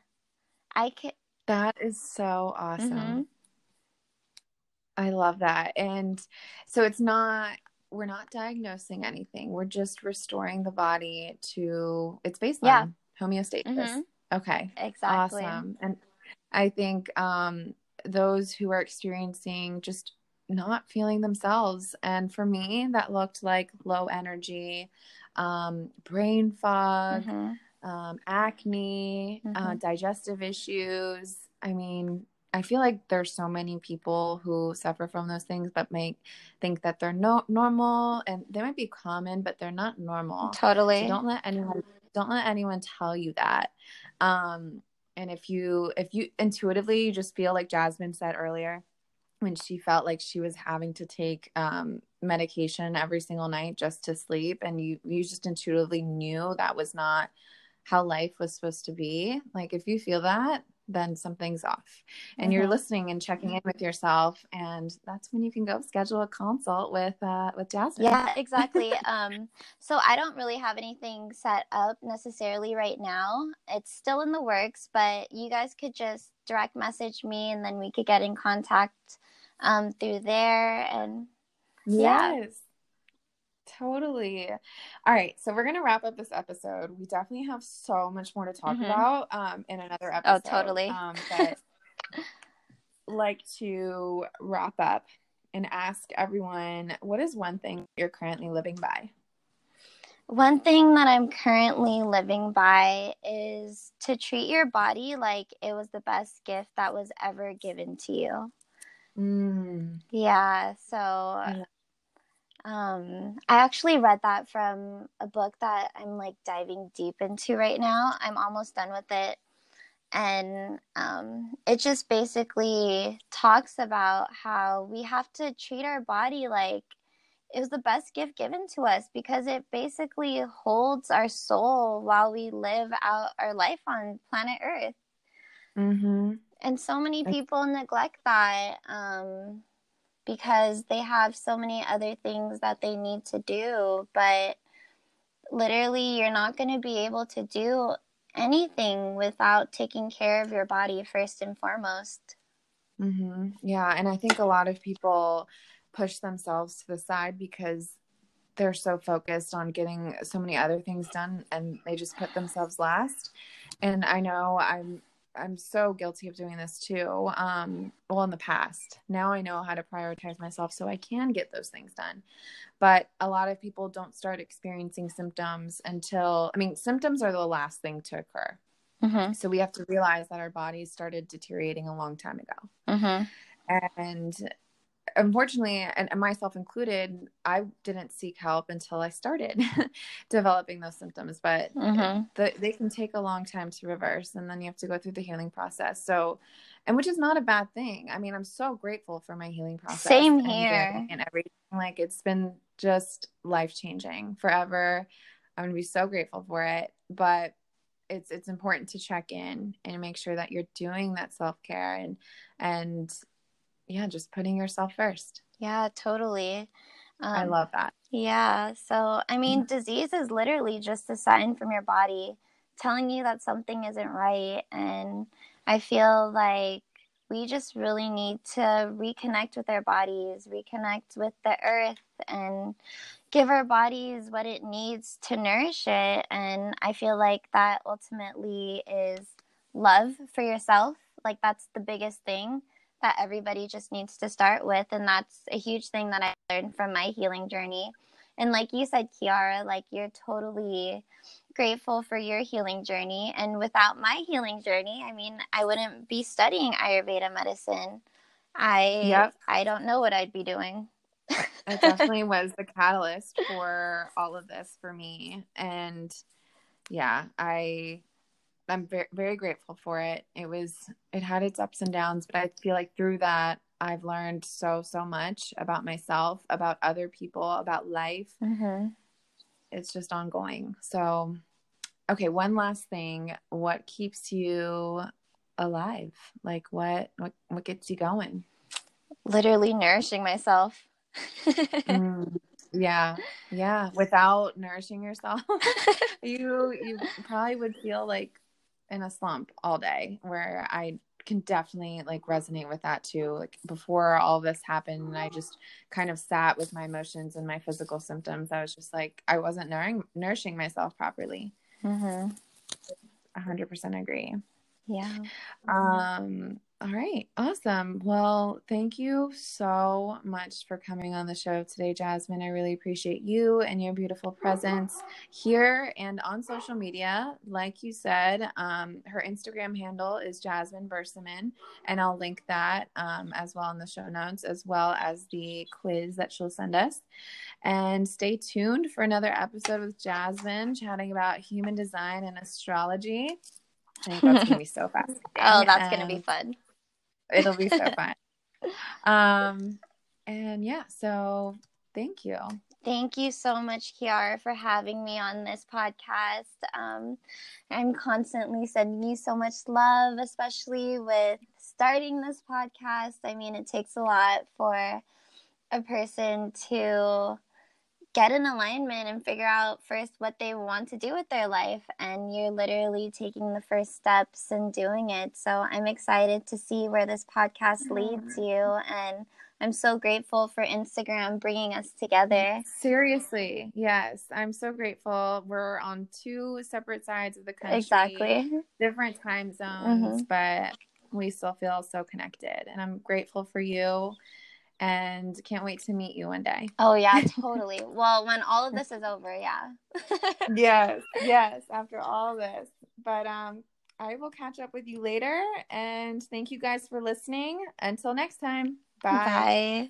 I could. That is so awesome. Mhm. I love that. And so it's not, we're not diagnosing anything. We're just restoring the body to its baseline Yeah. homeostasis. Mhm. Okay. Exactly. Awesome. And I think um, those who are experiencing just not feeling themselves, and for me, that looked like low energy, um, brain fog, Mhm. Um, acne, uh, Mhm. digestive issues. I mean, I feel like there's so many people who suffer from those things, but make think that they're no normal, and they might be common, but they're not normal. Totally. So don't let anyone don't let anyone tell you that. Um, and if you if you intuitively you just feel like Jasmine said earlier, when she felt like she was having to take um, medication every single night just to sleep, and you you just intuitively knew that was not how life was supposed to be. Like if you feel that, then something's off, and you're Mhm. listening and checking in with yourself, and that's when you can go schedule a consult with uh, with Jasmine. Yeah, exactly. <laughs> um, so I don't really have anything set up necessarily right now. It's still in the works, but you guys could just direct message me and then we could get in contact um, through there. And Yeah. Totally. All right. So we're going to wrap up this episode. We definitely have so much more to talk Mhm. about um, in another episode. Oh, totally. Um, <laughs> but like to wrap up and ask everyone what is one thing you're currently living by? one thing that I'm currently living by is to treat your body like it was the best gift that was ever given to you. Mm. Yeah, so. Um I actually read that from a book that I'm like diving deep into right now. I'm almost done with it. And um it just basically talks about how we have to treat our body like it was the best gift given to us because it basically holds our soul while we live out our life on planet Earth Mm-hmm. and so many people neglect that um, because they have so many other things that they need to do but literally you're not going to be able to do anything without taking care of your body first and foremost Mm-hmm. Yeah. And I think a lot of people push themselves to the side because they're so focused on getting so many other things done and they just put themselves last. And I know I'm I'm so guilty of doing this too. Um, well, in the past, now I know how to prioritize myself so I can get those things done. But a lot of people don't start experiencing symptoms until, I mean, symptoms are the last thing to occur. mm-hmm. So we have to realize that our bodies started deteriorating a long time ago Mm-hmm. and unfortunately, and myself included, I didn't seek help until I started <laughs> developing those symptoms. But mm-hmm. the, they can take a long time to reverse, and then you have to go through the healing process. So, and which is not a bad thing. I mean, I'm so grateful for my healing process. Same here. And, and everything. Like it's been just life changing forever. I'm gonna be so grateful for it. But it's it's important to check in and make sure that you're doing that self care and and yeah, just putting yourself first. Yeah, totally. Um, I love that. Yeah. So, I mean, mm-hmm. disease is literally just a sign from your body telling you that something isn't right. And I feel like we just really need to reconnect with our bodies, reconnect with the earth, and give our bodies what it needs to nourish it. And I feel like that ultimately is love for yourself. Like, that's the biggest thing that everybody just needs to start with. And that's a huge thing that I learned from my healing journey. And like you said, Kiara, like you're totally grateful for your healing journey. And without my healing journey, I mean, I wouldn't be studying Ayurveda medicine. I yep. I don't know what I'd be doing. <laughs> it definitely <laughs> was the catalyst for all of this for me. And yeah, I I'm very very grateful for it. It was it had its ups and downs, but I feel like through that I've learned so so much about myself, about other people, about life. Mm-hmm. It's just ongoing. So, okay, one last thing. What keeps you alive? Like what what what gets you going? Literally nourishing myself. <laughs> mm, yeah yeah without nourishing yourself <laughs> you you probably would feel like in a slump all day where I can definitely like resonate with that too. Like before all this happened, I just kind of sat with my emotions and my physical symptoms. I was just like, I wasn't nourishing, nourishing myself properly. Mm-hmm. 100% agree. Yeah. Um, all right. Awesome. Well, thank you so much for coming on the show today, Jasmine. I really appreciate you and your beautiful presence here and on social media. Like you said, um, her Instagram handle is Jasmine Bersamin, and I'll link that um, as well in the show notes, as well as the quiz that she'll send us. And stay tuned for another episode with Jasmine chatting about human design and astrology. I think that's gonna be <laughs> so fascinating. oh, that's gonna be fun. It'll be so <laughs> fun. Um, and yeah, so thank you. Thank you so much, Kiara, for having me on this podcast. Um, I'm constantly sending you so much love, especially with starting this podcast. I mean, it takes a lot for a person to get in alignment and figure out first what they want to do with their life. And you're literally taking the first steps and doing it. So I'm excited to see where this podcast leads you. And I'm so grateful for Instagram bringing us together. Seriously, yes. I'm so grateful. We're on two separate sides of the country. Exactly. Different time zones, mm-hmm. but we still feel so connected. And I'm grateful for you and can't wait to meet you one day. Oh yeah, <laughs> totally. well, when all of this is over, yeah. <laughs> yes, yes, after all this. But um I will catch up with you later and thank you guys for listening. Until next time. Bye. Bye.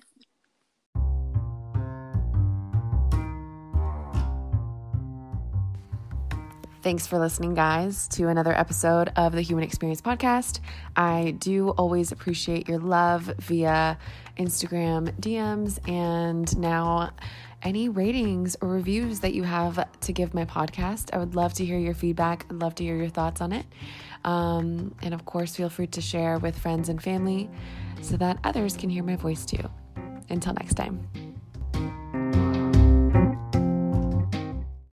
Thanks for listening, guys, to another episode of the Human Experience Podcast. I do always appreciate your love via Instagram DMs and now any ratings or reviews that you have to give my podcast. I would love to hear your feedback. I'd love to hear your thoughts on it. Um, and of course, feel free to share with friends and family so that others can hear my voice too. Until next time.